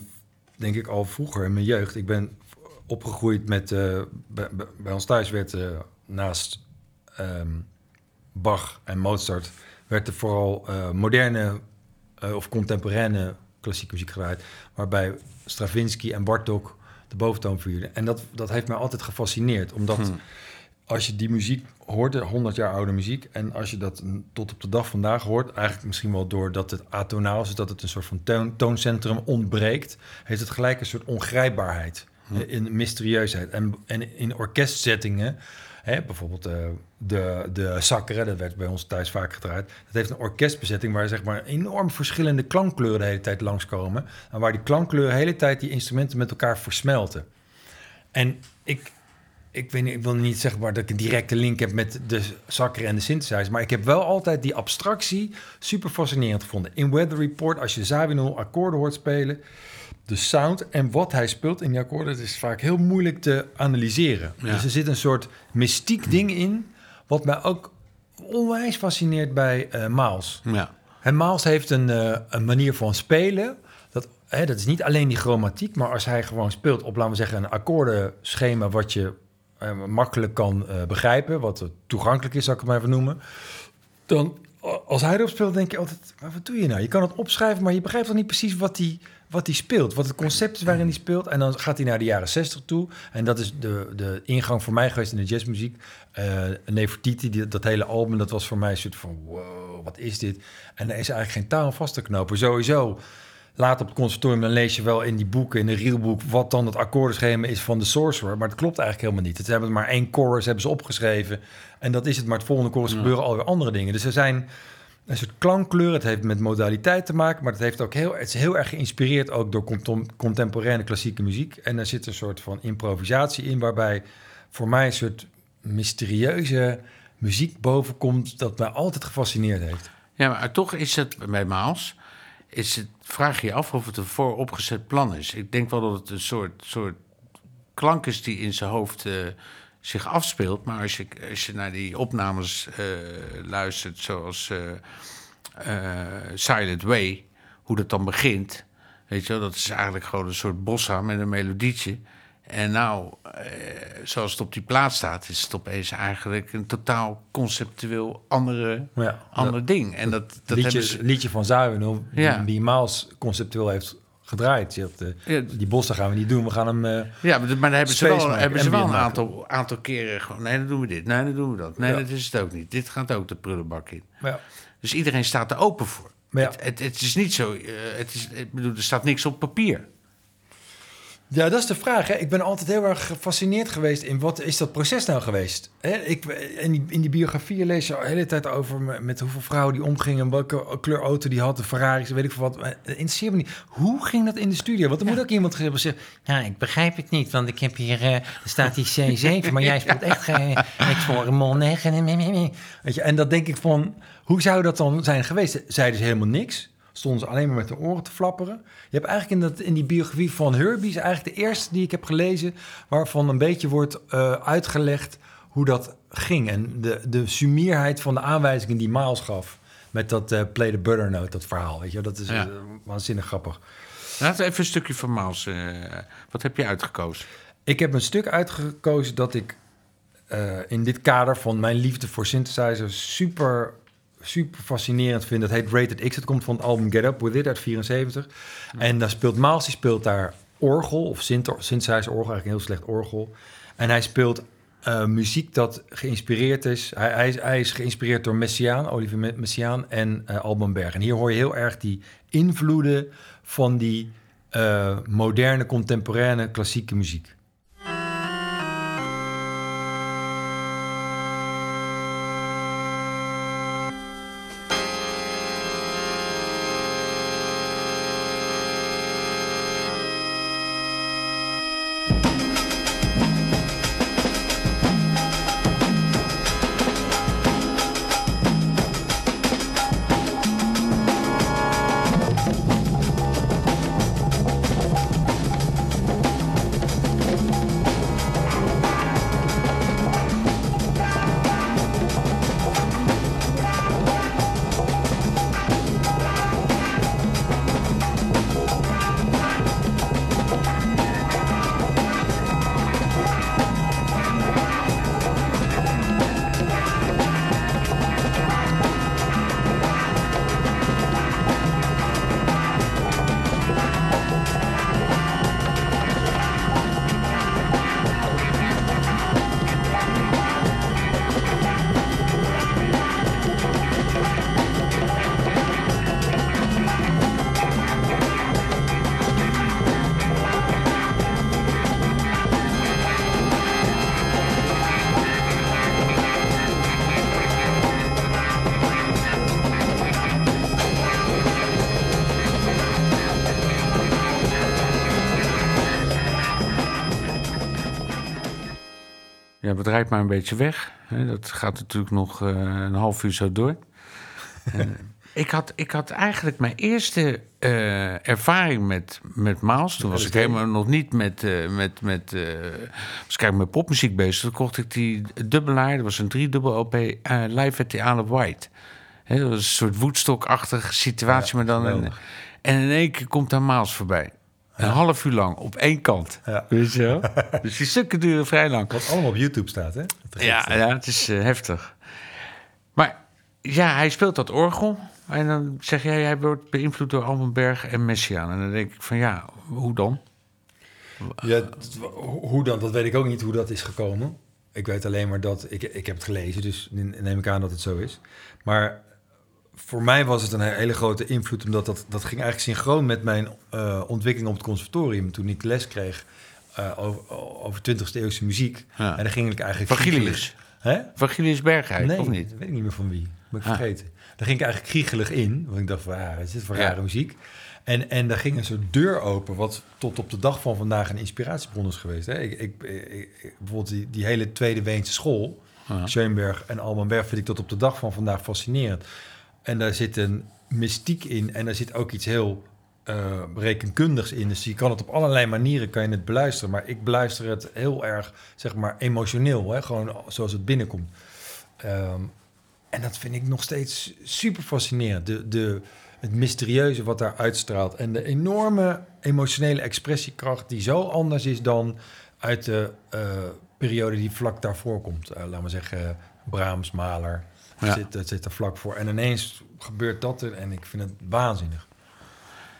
denk ik al vroeger in mijn jeugd. Ik ben opgegroeid met, eh, bij, ons thuis werd eh, naast ehm, Bach en Mozart, werd er vooral eh, moderne of contemporaine klassieke muziek gedraaid, waarbij Stravinsky en Bartok de boventoon vierden. En dat, dat heeft mij altijd gefascineerd, omdat Hmm. als je die muziek hoort, de 100 jaar oude muziek, en als je dat tot op de dag vandaag hoort, eigenlijk misschien wel doordat het atonaal is, dat het een soort van toon, tooncentrum ontbreekt, heeft het gelijk een soort ongrijpbaarheid, in mysterieusheid. En, en in orkestzettingen, hè, bijvoorbeeld eh, de, de dat werd bij ons thuis vaak gedraaid, dat heeft een orkestbezetting waar zeg maar enorm verschillende klankkleuren de hele tijd langskomen, en waar die klankkleuren de hele tijd die instrumenten met elkaar versmelten. En ik, ik, weet niet, ik wil niet zeggen maar dat ik een directe link heb met de zakker en de synthesizer. Maar ik heb wel altijd die abstractie super fascinerend gevonden. In Weather Report, als je Zawinul akkoorden hoort spelen... de sound en wat hij speelt in die akkoorden... dat is vaak heel moeilijk te analyseren. Ja. Dus er zit een soort mystiek ding in... wat mij ook onwijs fascineert bij Miles. Ja. En Miles heeft een, eh, een manier van spelen. Dat, hè, dat is niet alleen die chromatiek, maar als hij gewoon speelt op, laten we zeggen, een akkoordenschema wat je eh, makkelijk kan begrijpen, wat toegankelijk is, zal ik het maar even noemen. Dan, als hij erop speelt, denk je altijd, maar wat doe je nou? Je kan het opschrijven, maar je begrijpt toch niet precies wat hij, wat hij speelt, wat het concept is waarin hij speelt. En dan gaat hij naar de jaren 60 toe. En dat is de, de ingang voor mij geweest in de jazzmuziek. Eh Nefertiti, die, dat hele album, dat was voor mij een soort van, wow, wat is dit? En er is eigenlijk geen taal vast te knopen. Sowieso, later op het conservatorium, dan lees je wel in die boeken, in de reelboek, wat dan het akkoordenschema is van de Sorcerer. Maar dat klopt eigenlijk helemaal niet. Het hebben maar één chorus, hebben ze opgeschreven. En dat is het, maar het volgende chorus gebeuren alweer andere dingen. Dus er zijn een soort klankkleur. Het heeft met modaliteit te maken, maar het, heeft ook heel, het is heel erg geïnspireerd ook door contem- contemporaine klassieke muziek. En er zit een soort van improvisatie in, waarbij voor mij een soort mysterieuze muziek bovenkomt dat mij altijd gefascineerd heeft. Ja, maar toch is het bij Maals. Is het, vraag je je af of het een vooropgezet plan is. Ik denk wel dat het een soort, soort klank is die in zijn hoofd eh, zich afspeelt. Maar als je, als je naar die opnames eh, luistert, zoals eh, eh, Silent Way, hoe dat dan begint. Weet je wel, dat is eigenlijk gewoon een soort bossa met een melodietje. En nou, eh, zoals het op die plaat staat, is het opeens eigenlijk een totaal conceptueel andere, Ja, ander ding. En dat, dat liedje, hebben ze, liedje van Zuilen, Ja. die, Maals conceptueel heeft gedraaid. Je hebt, eh, Ja. Die bossen gaan we niet doen, we gaan hem... eh, Ja, maar, maar daar hebben ze wel, hebben ze wel een aantal, aantal keren gewoon... Nee, dan doen we dit. Nee, dan doen we dat. Nee, Ja. dat is het ook niet. Dit gaat ook de prullenbak in. ja. Dus iedereen staat er open voor. Maar ja. Het, het, het is niet zo... eh, het is, ik bedoel, er staat niks op papier. Ja, dat is de vraag. Hè. Ik ben altijd heel erg gefascineerd geweest in wat is dat proces nou geweest. Hè, ik, in, die, in die biografieën lees je de hele tijd over me- met hoeveel vrouwen die omgingen, welke kleur auto die had, de Ferraris, weet ik veel wat. Interesseert me niet. Hoe ging dat in de studio? Want er moet ook iemand hebben zeggen, Ja, ik begrijp het niet, want ik heb hier, eh, er staat die C7, maar jij speelt echt geen, ik voor een mol 9. weet je, en dat denk ik van, hoe zou dat dan zijn geweest? Zeiden ze helemaal niks? Stonden ze alleen maar met de oren te flapperen? Je hebt eigenlijk in, dat, in die biografie van Herbie, is eigenlijk de eerste die ik heb gelezen, waarvan een beetje wordt eh, uitgelegd hoe dat ging. En de, de sumierheid van de aanwijzingen die Miles gaf. Met dat eh, Play the Butter Note, dat verhaal. Weet je, dat is Ja. eh, waanzinnig grappig. Laten we even een stukje van eh, wat heb je uitgekozen? Ik heb een stuk uitgekozen dat ik in dit kader van mijn liefde voor synthesizers super, super fascinerend vind. Dat heet Rated X. Het komt van het album Get Up With It uit 74. En daar speelt Miles, die speelt daar orgel of synth synthesizer orgel, eigenlijk een heel slecht orgel. En hij speelt eh, muziek dat geïnspireerd is. Hij, is- hij is geïnspireerd door Messiaen, Olivier Me- Messiaen en eh Alban Berg. En hier hoor je heel erg die invloeden van die eh, moderne, contemporaine, klassieke muziek. Beetje weg. Dat gaat natuurlijk nog eh, een half uur zo door. Eh, ik, had, ik had eigenlijk mijn eerste eh, ervaring met, met Maals. Toen was ik helemaal nog niet met, eh, met, met, eh, was ik met popmuziek bezig. Toen kocht ik die dubbelaar, dat was een driedubbel eh, live at the Isle of Wight. Dat was een soort Woodstock-achtige situatie. maar dan een, en in één keer komt daar Maals voorbij. Een half uur lang, op één kant. Ja. Weet je wel? dus die stukken duren vrij lang. Wat allemaal op YouTube staat, hè? Ja, ja het is eh, heftig. Maar ja, hij speelt dat orgel. En dan zeg jij, hij wordt beïnvloed door Almenberg en Messiaen. En dan denk ik van ja, hoe dan? Ja, hoe dan? Dat weet ik ook niet hoe dat is gekomen. Ik weet alleen maar dat... Ik, ik heb het gelezen, dus neem ik aan dat het zo is. Maar voor mij was het een hele grote invloed... omdat dat, dat ging eigenlijk synchroon met mijn eh, ontwikkeling op het conservatorium... toen ik les kreeg eh, over, over 20e eeuwse muziek. Ja. En dan ging ik eigenlijk... Vagilius. Vagilius Bergheid, Nee, of niet? weet ik niet meer van wie. Ben ik Ah. vergeten. Daar ging ik eigenlijk kriegelig in. Want ik dacht van, wat is dit voor Ja. rare muziek? En, en daar ging een soort deur open... wat tot op de dag van vandaag een inspiratiebron is geweest. Hè? Ik, ik, bijvoorbeeld die, die hele Tweede Weense school... Ja. Schoenberg en Almenberg vind ik tot op de dag van vandaag fascinerend. En daar zit een mystiek in en daar zit ook iets heel eh, rekenkundigs in. Dus je kan het op allerlei manieren kan je het beluisteren. Maar ik beluister het heel erg, zeg maar, emotioneel. Hè? Gewoon zoals het binnenkomt. Ehm, en dat vind ik nog steeds super fascinerend. De, de, het mysterieuze wat daar uitstraalt. En de enorme emotionele expressiekracht die zo anders is dan uit de eh, periode die vlak daarvoor komt. Eh, laten we zeggen, Brahms, Mahler. Dat, Ja. zit, dat zit er vlak voor. En ineens gebeurt dat er en ik vind het waanzinnig.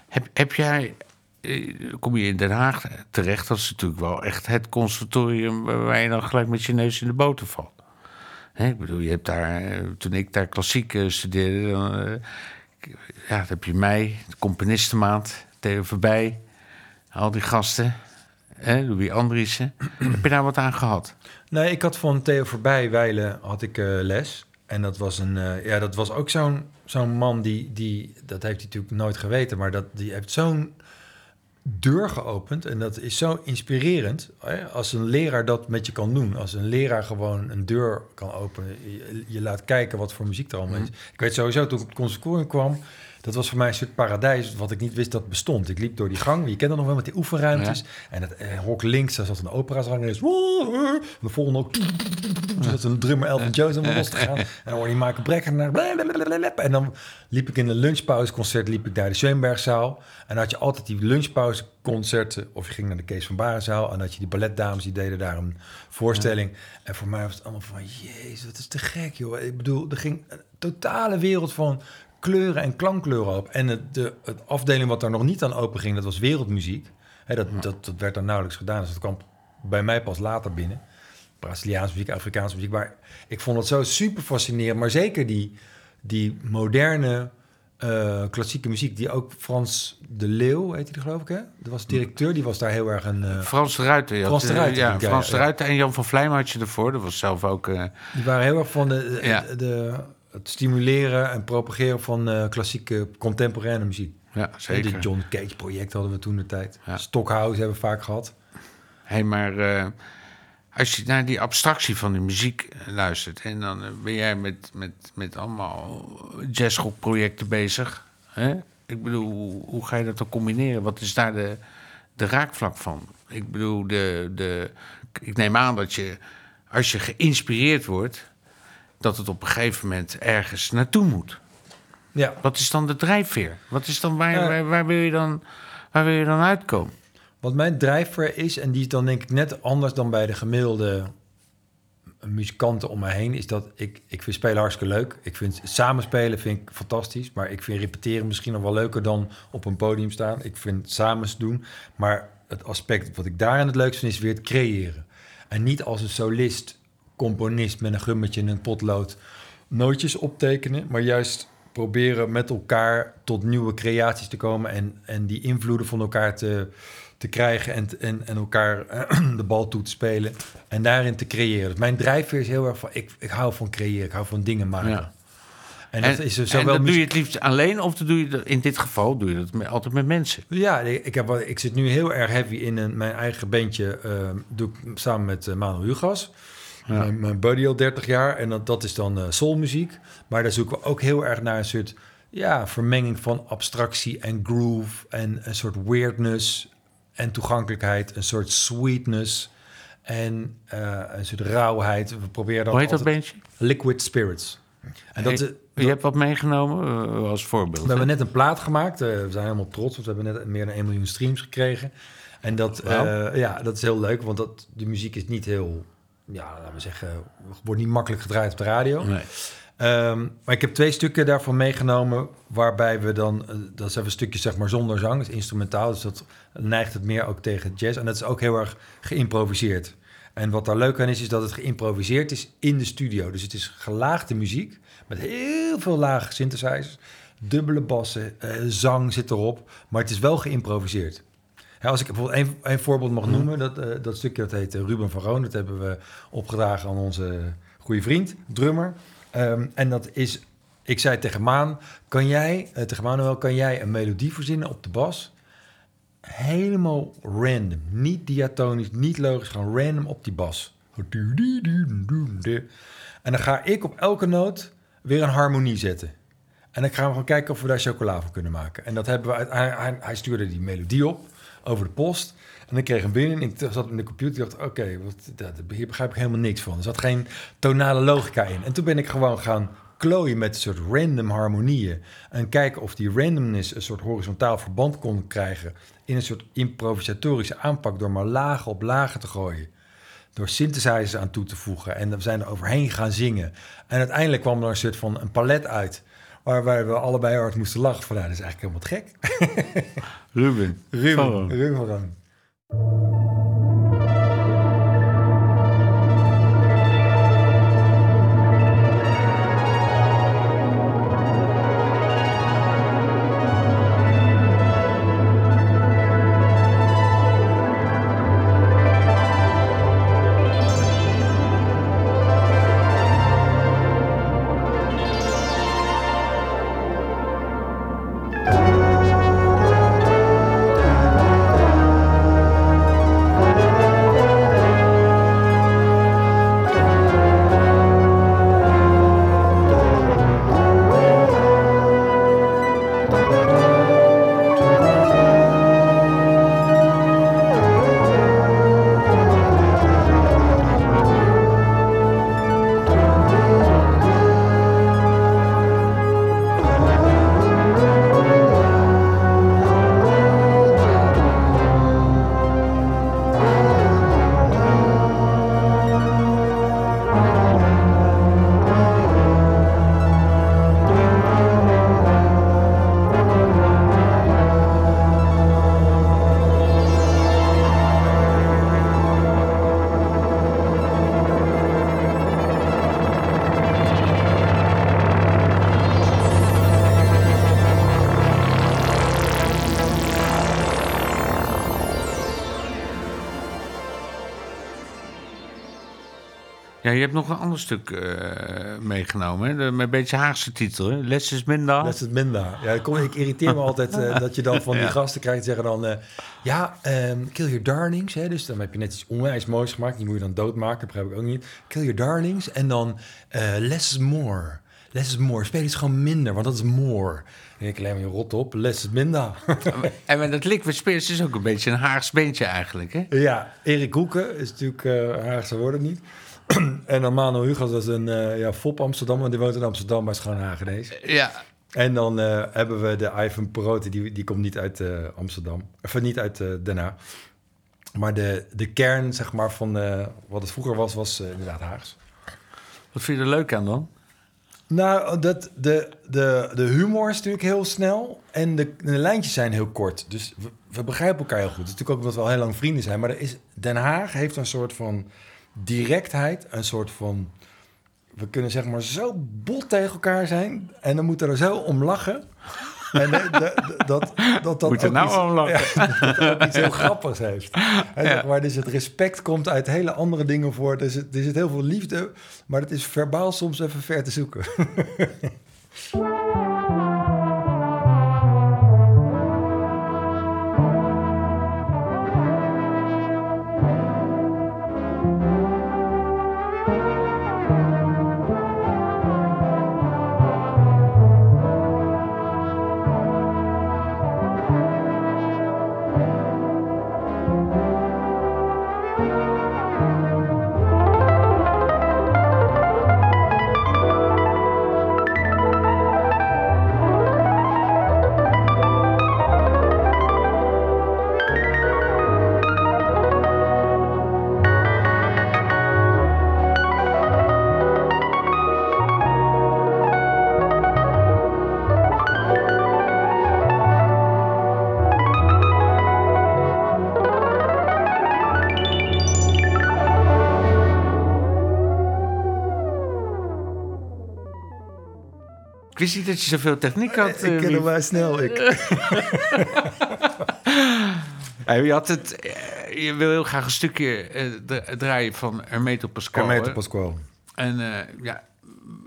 Heb, heb jij, eh, kom je in Den Haag terecht, dat is natuurlijk wel echt het conservatorium waar je dan gelijk met je neus in de boter valt. Hè, ik bedoel, je hebt daar, eh, toen ik daar klassiek studeerde, dan, eh, ja, dan heb je mij, de componistenmaand, Theo Verbij, al die gasten, hè, Louis Andriessen. heb je daar wat aan gehad? Nee, ik had van Theo Voorbijwijlen had ik les. En dat was, een, eh, ja, dat was ook zo'n zo'n man die, die, dat heeft hij natuurlijk nooit geweten, maar dat, die heeft zo'n deur geopend. En dat is zo inspirerend hè, als een leraar dat met je kan doen. Als een leraar gewoon een deur kan openen. Je, je laat kijken wat voor muziek er allemaal is. Ik weet sowieso, toen ik op het conservatorium kwam... Dat was voor mij een soort paradijs, wat ik niet wist dat bestond. Ik liep door die gang, je kent dat nog wel met die oefenruimtes. En het eh, hok links, daar zat een operazanger. Dus, en de volgende ook. Toen zat een drummer Elvin Jones om los te gaan. En dan hoorde je Michael Brecker. En dan liep ik in een lunchpauzeconcert, liep ik naar de Schoenbergzaal. En dan had je altijd die lunchpauzeconcerten. Of je ging naar de Kees van Barenzaal. En dan had je die balletdames, die deden daar een voorstelling. En voor mij was het allemaal van, jezus, wat is te gek, joh. Ik bedoel, er ging een totale wereld van kleuren en klankkleuren op. En het, de het afdeling wat daar nog niet aan open ging, dat was wereldmuziek. Dat, dat, dat werd daar nauwelijks gedaan. Dus dat kwam bij mij pas later binnen. Braziliaanse muziek, Afrikaanse muziek. Maar ik vond het zo super fascinerend. Maar zeker die, die moderne eh, klassieke muziek, die ook Frans de Leeuw, heet hij geloof ik, hè? Dat was directeur, die was daar heel erg een... Frans de Ruiter. Frans de Ruiter, Ja, Frans de. Ruiter en Jan van Vlijm had je ervoor. Dat was zelf ook... eh, Die waren heel erg van de, de, Ja. de- het stimuleren en propageren van eh, klassieke contemporaine muziek. ja, De zeker. John Cage project hadden we toen de tijd. Ja. Stockhouse hebben we vaak gehad. Hé, maar eh, als je naar die abstractie van de muziek eh, luistert... en dan ben jij met, met, met allemaal jazzrockprojecten bezig. Hè? Ik bedoel, hoe, hoe ga je dat dan combineren? Wat is daar de, de raakvlak van? Ik bedoel, de, de, ik neem aan dat je, als je geïnspireerd wordt... dat het op een gegeven moment ergens naartoe moet. Ja, Wat is dan de drijfveer? Wat is dan, waar, Ja. waar, waar wil je dan, waar wil je dan uitkomen? wat mijn drijfveer is, en die is dan denk ik net anders dan bij de gemiddelde muzikanten om mij heen, is dat ik, ik vind spelen hartstikke leuk. Ik vind samenspelen vind ik fantastisch, maar ik vind repeteren misschien nog wel leuker dan op een podium staan. Ik vind samen doen, maar het aspect wat ik daarin het leukste vind is weer het creëren. En niet als een solist, componist met een gummetje en een potlood nootjes optekenen, maar juist proberen met elkaar tot nieuwe creaties te komen en, en die invloeden van elkaar te, te krijgen en, en, en elkaar de bal toe te spelen en daarin te creëren. Dus mijn drijfveer is heel erg van, ik, ik hou van creëren, ik hou van dingen maken. Ja. En dat is er en zowel dat doe je het liefst alleen of doe je dat, in dit geval doe je dat met, altijd met mensen? Ja, ik, heb, ik zit nu heel erg heavy in een, mijn eigen bandje. eh, doe ik samen met eh, Manuel Hugas. Mijn, mijn buddy al 30 jaar en dat, dat is dan eh, soulmuziek. Maar daar zoeken we ook heel erg naar een soort ja, vermenging van abstractie en groove en een soort weirdness en toegankelijkheid, een soort sweetness en eh, een soort rauwheid. We proberen dat Hoe heet dat bandje? Liquid Spirits. En dat, Hey, je hebt wat meegenomen eh, als voorbeeld. we hebben net een plaat gemaakt. we zijn helemaal trots, want we hebben net meer dan 1 miljoen streams gekregen. En dat, ja, dat is heel leuk, want dat, de muziek is niet heel, ja, laten we zeggen, wordt niet makkelijk gedraaid op de radio. Nee. Ehm, maar ik heb twee stukken daarvan meegenomen, waarbij we dan, eh, dat is even een stukje zeg maar zonder zang, dat is instrumentaal, dus dat neigt het meer ook tegen jazz. En dat is ook heel erg geïmproviseerd. En wat daar leuk aan is, is dat het geïmproviseerd is in de studio. Dus het is gelaagde muziek met heel veel lage synthesizers, dubbele bassen, eh, zang zit erop, maar het is wel geïmproviseerd. Als ik bijvoorbeeld een, een voorbeeld mag noemen, dat, eh, dat stukje dat heet eh, Ruben van Roon. Dat hebben we opgedragen aan onze goede vriend, drummer. Ehm, en dat is, ik zei tegen Maan, kan jij, eh, tegen Manuel, kan jij een melodie verzinnen op de bas? Helemaal random, niet diatonisch, niet logisch, gewoon random op die bas. En dan ga ik op elke noot weer een harmonie zetten. En dan gaan we gewoon kijken of we daar chocola van kunnen maken. En dat hebben we hij, hij stuurde die melodie op over de post. En ik kreeg hem binnen en ik zat in de computer en dacht, oké, dat, hier begrijp ik helemaal niks van. Er zat geen tonale logica in. En toen ben ik gewoon gaan klooien met een soort random harmonieën. En kijken of die randomness een soort horizontaal verband kon krijgen... in een soort improvisatorische aanpak door maar lagen op lagen te gooien door synthesizers aan toe te voegen. En we zijn er overheen gaan zingen. En uiteindelijk kwam er een soort van een palet uit... waarbij we allebei hard moesten lachen. Van, nou, dat is eigenlijk helemaal te gek. Ruben. Ruben, Van- Ruben Ja, je hebt nog een ander stuk eh, meegenomen. Hè? De, met een beetje Haagse titel. Hè? Les is minder. Dat is het minder. Ja, ik, kom, ik irriteer me altijd eh, dat je dan van die Ja. gasten krijgt zeggen dan... eh, ja, ehm, kill your darlings. Hè, dus dan heb je net iets onwijs moois gemaakt. Die moet je dan doodmaken, begrijp ik ook niet. Kill your darlings. En dan less is more. Less is more. Speel iets gewoon minder, want dat is more. Denk ik alleen maar, je rot op. Less is minder. En met dat Liquid Spirits is ook een beetje een Haags beentje eigenlijk. Hè? ja, Erik Hoeken is natuurlijk Haagse woorden niet. en dan Manuel Hugo, dat is een eh, ja, fop Amsterdam. Want die woont in Amsterdam, maar is gewoon Hagenees. Ja. En dan eh, hebben we de Ivan Perotti, die, die komt niet uit eh, Amsterdam. Of niet uit eh Den Haag. Maar de, de kern, zeg maar, van wat het vroeger was, was inderdaad Haags. Wat vind je er leuk aan dan? Nou, dat, de, de, de humor is natuurlijk heel snel en de, de lijntjes zijn heel kort. Dus we, we begrijpen elkaar heel goed. Het is natuurlijk ook omdat we al heel lang vrienden zijn. Maar er is, Den Haag heeft een soort van directheid, een soort van... We kunnen zeg maar zo bot tegen elkaar zijn en dan moeten we er zo om lachen. En de- de- de- dat, dat, dat Moet er nou iets- om lachen? Ja, dat ook iets heel grappigs heeft. Zeg maar, dus het respect komt uit hele andere dingen voort. Er zit, er zit heel veel liefde, maar het is verbaal soms even ver te zoeken. wist niet dat je zoveel techniek had. ik eh, ken hem wel snel. Ik. Je, had het, eh, je wil heel graag een stukje eh, dra- draaien van Hermeto Pascal. Carmelo hè? Pascual. En eh, ja,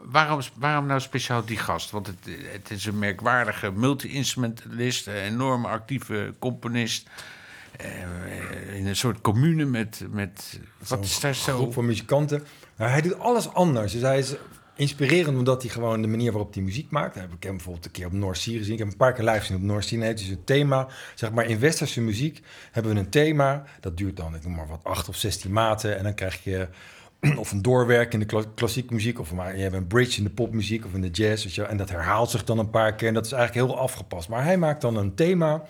waarom, waarom nou speciaal die gast? Want het, het is een merkwaardige multi-instrumentalist, een enorme actieve componist. eh, in een soort commune met, met wat is daar zo? groep van muzikanten. Nou, hij doet alles anders. Dus hij is inspirerend omdat hij gewoon de manier waarop hij muziek maakt. Ik heb hem bijvoorbeeld een keer op North Sea gezien. Ik heb een paar keer live gezien op North Sea. Heeft dus een thema. Zeg maar in westerse muziek hebben we een thema. Dat duurt dan, ik noem maar wat, acht of 16 maten. En dan krijg je of een doorwerk in de kla- klassieke muziek. Of maar je hebt een bridge in de popmuziek of in de jazz. Weet je, en dat herhaalt zich dan een paar keer. En dat is eigenlijk heel afgepast. Maar hij maakt dan een thema.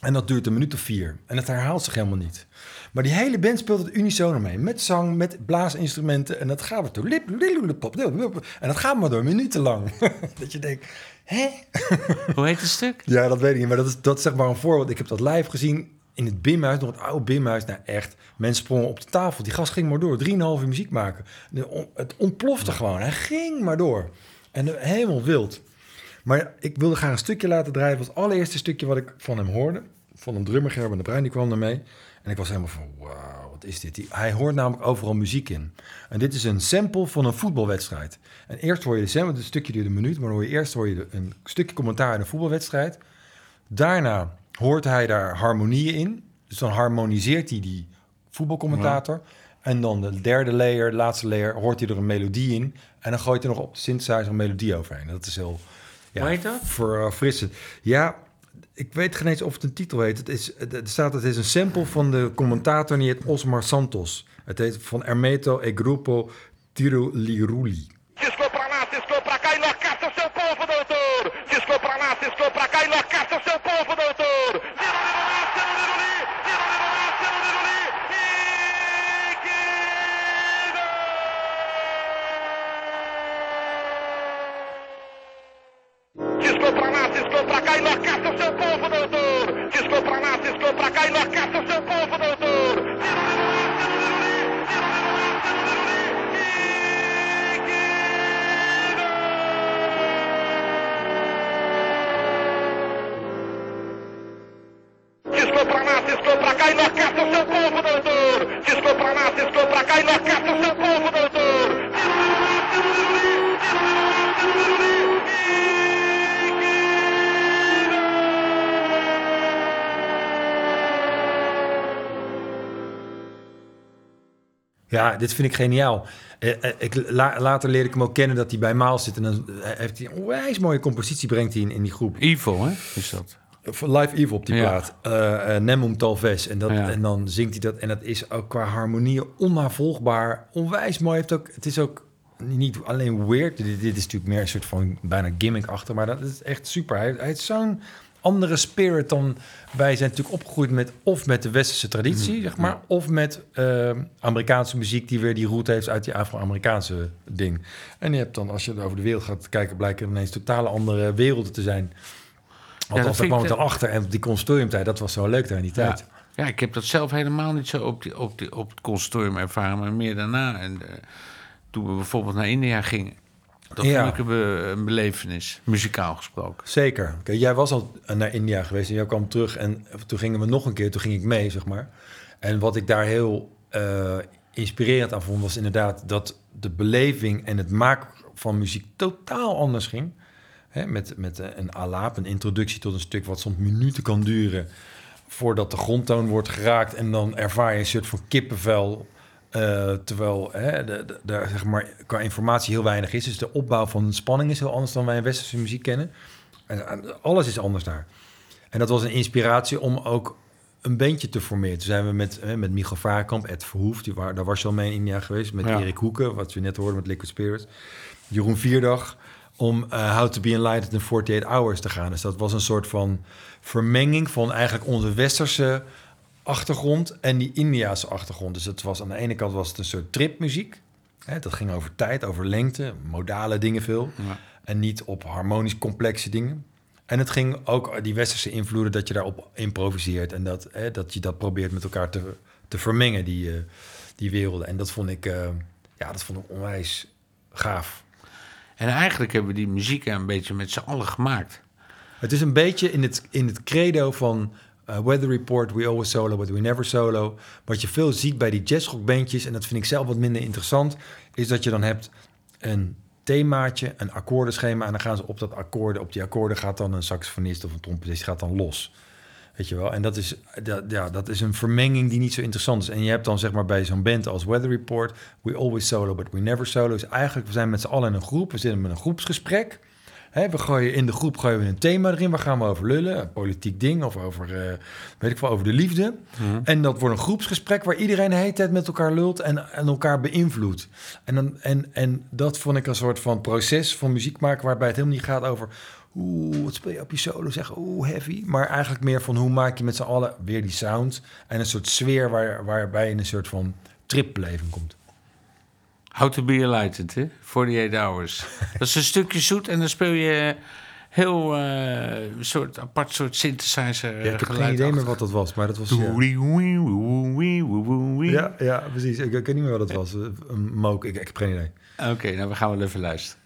En dat duurt een minuut of vier. En het herhaalt zich helemaal niet. Maar die hele band speelt het unisono mee. Met zang, met blaasinstrumenten. En dat gaat weer door. Lip, pop. En dat gaat maar door minuten lang. dat je denkt, hè? Hoe heet het stuk? Ja, dat weet ik niet. Maar dat is, dat is zeg maar een voorbeeld. Ik heb dat live gezien in het Bimhuis. Nog het oude Bimhuis. Nou echt, mensen sprongen op de tafel. Die gast ging maar door. Drieënhalf uur muziek maken. Het ontplofte gewoon. Hij ging maar door. En eh, helemaal wild. Maar ik wilde graag een stukje laten draaien. Het was het allereerste stukje wat ik van hem hoorde. Van een drummer, Gerben de Bruin, die kwam er mee. En ik was helemaal van, wauw, wat is dit? Hij hoort namelijk overal muziek in. En dit is een sample van een voetbalwedstrijd. En eerst hoor je de sample, het stukje duurt een minuut... maar dan hoor je eerst hoor je een stukje commentaar in een voetbalwedstrijd. Daarna hoort hij daar harmonieën in. Dus dan harmoniseert hij die voetbalcommentator. En dan de derde layer, de laatste layer, hoort hij er een melodie in. En dan gooit hij nog op de synthesizer een melodie overheen. Dat is heel ja, Hoe heet dat? verfrissend. Ja, ik weet geen eens of het een titel heet. Het is, er staat, het is een sample van de commentator, die heet Osmar Santos. Het heet van Ermeto e Gruppo Tiro Liruli. Ciscou pra lá, ciscou pra cá e lascaça o seu povo, doutor. Ciscou pra lá, ciscou pra cá e lascaça o seu Ja, dit vind ik geniaal. Eh, eh, ik, la- later leerde ik hem ook kennen dat hij bij Maal zit. En dan eh, heeft hij een onwijs mooie compositie brengt hij in, in die groep. Evil, hè? Is dat? Live Evil op die Ja. plaat. Nemum Talves. En, dat, Ja. en dan zingt hij dat. En dat is ook qua harmonie onnavolgbaar. Onwijs mooi. Heeft ook, het is ook niet alleen weird. Dit, dit is natuurlijk meer een soort van bijna gimmick achter. Maar dat is echt super. Hij, hij heeft zo'n andere spirit dan... Wij zijn natuurlijk opgegroeid met... of met de westerse traditie, zeg maar... of met eh, Amerikaanse muziek... die weer die route heeft uit die Afro-Amerikaanse ding. En je hebt dan, als je over de wereld gaat kijken... blijken ineens totale andere werelden te zijn... dat vind daar ik kwam het de- dan achter. En die consortiumtijd, dat was zo leuk daar in die tijd. Ja. ja, ik heb dat zelf helemaal niet zo op, die, op, die, op het consortium ervaren, maar meer daarna. En eh, toen we bijvoorbeeld naar India gingen, dat Ja. vond ik een, be- een belevenis, muzikaal gesproken. Zeker. Jij was al naar India geweest en jij kwam terug. En toen gingen we nog een keer, toen ging ik mee, zeg maar. En wat ik daar heel eh, inspirerend aan vond, was inderdaad dat de beleving en het maken van muziek totaal anders ging. Hè, met met eh, een alaap, een introductie tot een stuk wat soms minuten kan duren voordat de grondtoon wordt geraakt. En dan ervaar je een soort van kippenvel. Eh, terwijl hè, de, de, de- zeg maar, qua informatie heel weinig is. Dus de opbouw van de spanning is heel anders dan wij in westerse muziek kennen. En, en alles is anders daar. En dat was een inspiratie om ook een bandje te formeren. Toen zijn we met, eh, met Michael Vaarkamp, Ed Verhoef, die waar, daar was je al mee in India geweest. Met Ja. Erik Hoeken, wat we net hoorden met Liquid Spirits. Jeroen Vierdag, om eh, How to be Enlightened in 48 Hours te gaan. Dus dat was een soort van vermenging van eigenlijk onze westerse achtergrond en die Indiaanse achtergrond. Dus het was aan de ene kant was het een soort tripmuziek. Hè, dat ging over tijd, over lengte, modale dingen veel. Ja. En niet op harmonisch complexe dingen. En het ging ook die westerse invloeden, dat je daarop improviseert. En dat, hè, dat je dat probeert met elkaar te, te vermengen, die, eh, die werelden. En dat vond ik, eh, ja, dat vond ik onwijs gaaf. En eigenlijk hebben we die muziek een beetje met z'n allen gemaakt. Het is een beetje in het, in het credo van eh, Weather Report, we always solo, but we never solo. Wat je veel ziet bij die jazzrockbandjes, en dat vind ik zelf wat minder interessant, is dat je dan hebt een themaatje, een akkoordenschema, en dan gaan ze op dat akkoorden, op die akkoorden gaat dan een saxofonist of een trompetist gaat dan los. Weet je wel? En dat is, dat, ja, dat is een vermenging die niet zo interessant is. En je hebt dan zeg maar bij zo'n band als Weather Report, we always solo, but we never solo. Dus eigenlijk, we zijn met z'n allen in een groep, we zitten met een groepsgesprek. Hè, we gooien in de groep gooien we een thema erin. Waar gaan we over lullen? Een politiek ding of over, eh, weet ik veel, over de liefde. En dat wordt een groepsgesprek waar iedereen de hele tijd met elkaar lult en, en elkaar beïnvloedt. En, dan, en, en dat vond ik een soort van proces van muziek maken waarbij het helemaal niet gaat over... Oeh, wat speel je op je solo? Zeg, oeh, heavy. Maar eigenlijk meer van hoe maak je met z'n allen weer die sound. En een soort sfeer waar, waarbij je in een soort van tripbeleving komt. How to be enlightened, hè? 48 hours. dat is een stukje zoet en dan speel je heel eh, soort apart soort synthesizer. Ja, ik heb geen idee meer wat dat was, maar dat was... Ja, Ja. precies. Ik, ik weet niet meer wat dat was. Een mook, ik, ik heb geen idee. Oké, nou we gaan wel even luisteren.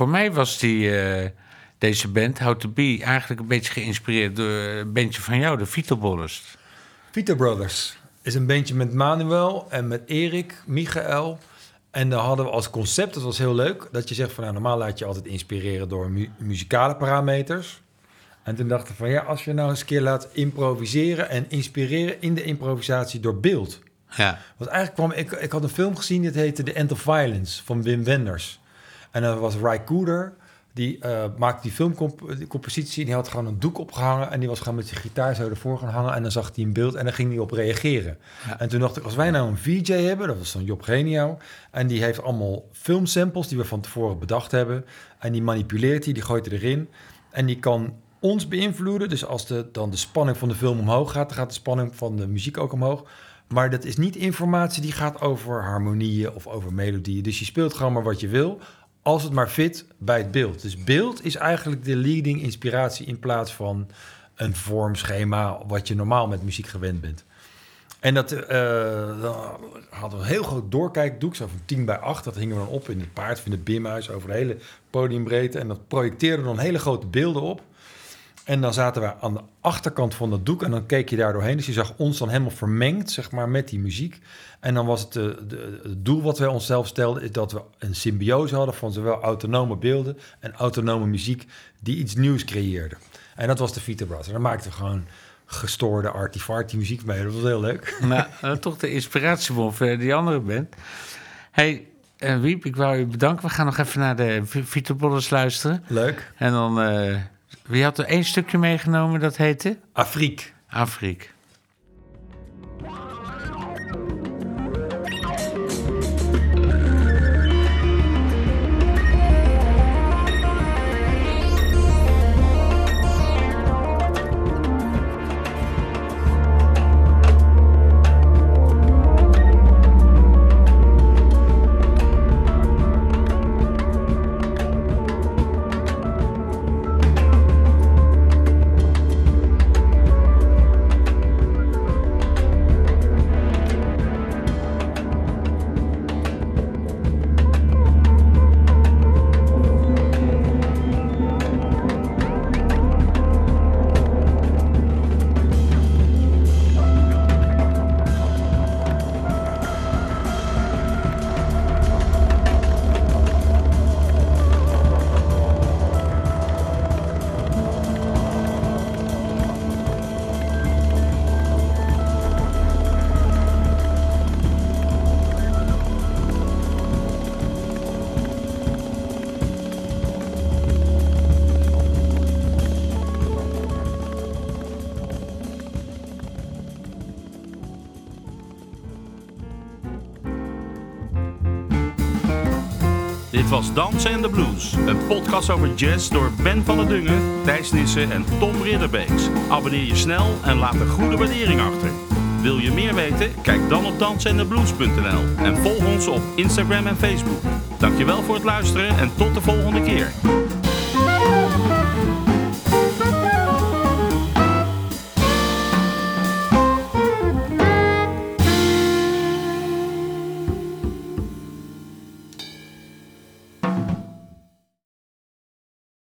Voor mij was die, eh, deze band, How to Be, eigenlijk een beetje geïnspireerd door een bandje van jou, de Vitobollers. Vito Brothers is een bandje met Manuel en met Erik, Michael. En dan hadden we als concept, dat was heel leuk, dat je zegt van nou, normaal laat je altijd inspireren door mu- muzikale parameters. En toen dachten we van ja, als je nou eens een keer laat improviseren en inspireren in de improvisatie door beeld. Ja. Want eigenlijk kwam ik, ik had een film gezien, dit heette The End of Violence van Wim Wenders. En dat was Ry Cooder, die eh, maakte die filmcompositie. Die had gewoon een doek opgehangen en die was gewoon met zijn gitaar zo ervoor gaan hangen. En dan zag hij een beeld en dan ging hij op reageren. En toen dacht ik, als wij nou een VJ hebben, dat was dan Job Genio. En die heeft allemaal filmsamples die we van tevoren bedacht hebben. En die manipuleert hij, die gooit hij erin. En die kan ons beïnvloeden. Dus als de, dan de spanning van de film omhoog gaat, dan gaat de spanning van de muziek ook omhoog. Maar dat is niet informatie die gaat over harmonieën of over melodieën. Dus je speelt gewoon maar wat je wil, als het maar fit bij het beeld. Dus beeld is eigenlijk de leading inspiratie in plaats van een vormschema wat je normaal met muziek gewend bent. En dat dan hadden we een heel groot doorkijkdoek, zo van 10 bij 8. Dat hingen we dan op in het paard, in het bimhuis, over de hele podiumbreedte. En dat projecteerde dan hele grote beelden op. En dan zaten we aan de achterkant van dat doek en dan keek je daar doorheen. Dus je zag ons dan helemaal vermengd, zeg maar, met die muziek. En dan was het de, de- het doel wat wij onszelf stelden... is dat we een symbiose hadden van zowel autonome beelden... en autonome muziek die iets nieuws creëerde. En dat was de Vita Brass. En dan maakten we gewoon gestoorde arty-farty muziek mee. Dat was heel leuk. Nou, eh, toch de inspiratiebron voor die andere band. hey, eh, Wiep, ik wou u bedanken. We gaan nog even naar de Vi- Vito Bollers luisteren. Leuk. En dan, eh, wie had er één stukje meegenomen dat heette? Afriek. Afriek. Was Dansen en de Blues. Een podcast over jazz door Ben van der Dungen, Thijs Nissen en Tom Ridderbeeks. Abonneer je snel en laat een goede waardering achter. Wil je meer weten? Kijk dan op dansenendeblues.nl en volg ons op Instagram en Facebook. Dankjewel voor het luisteren en tot de volgende keer.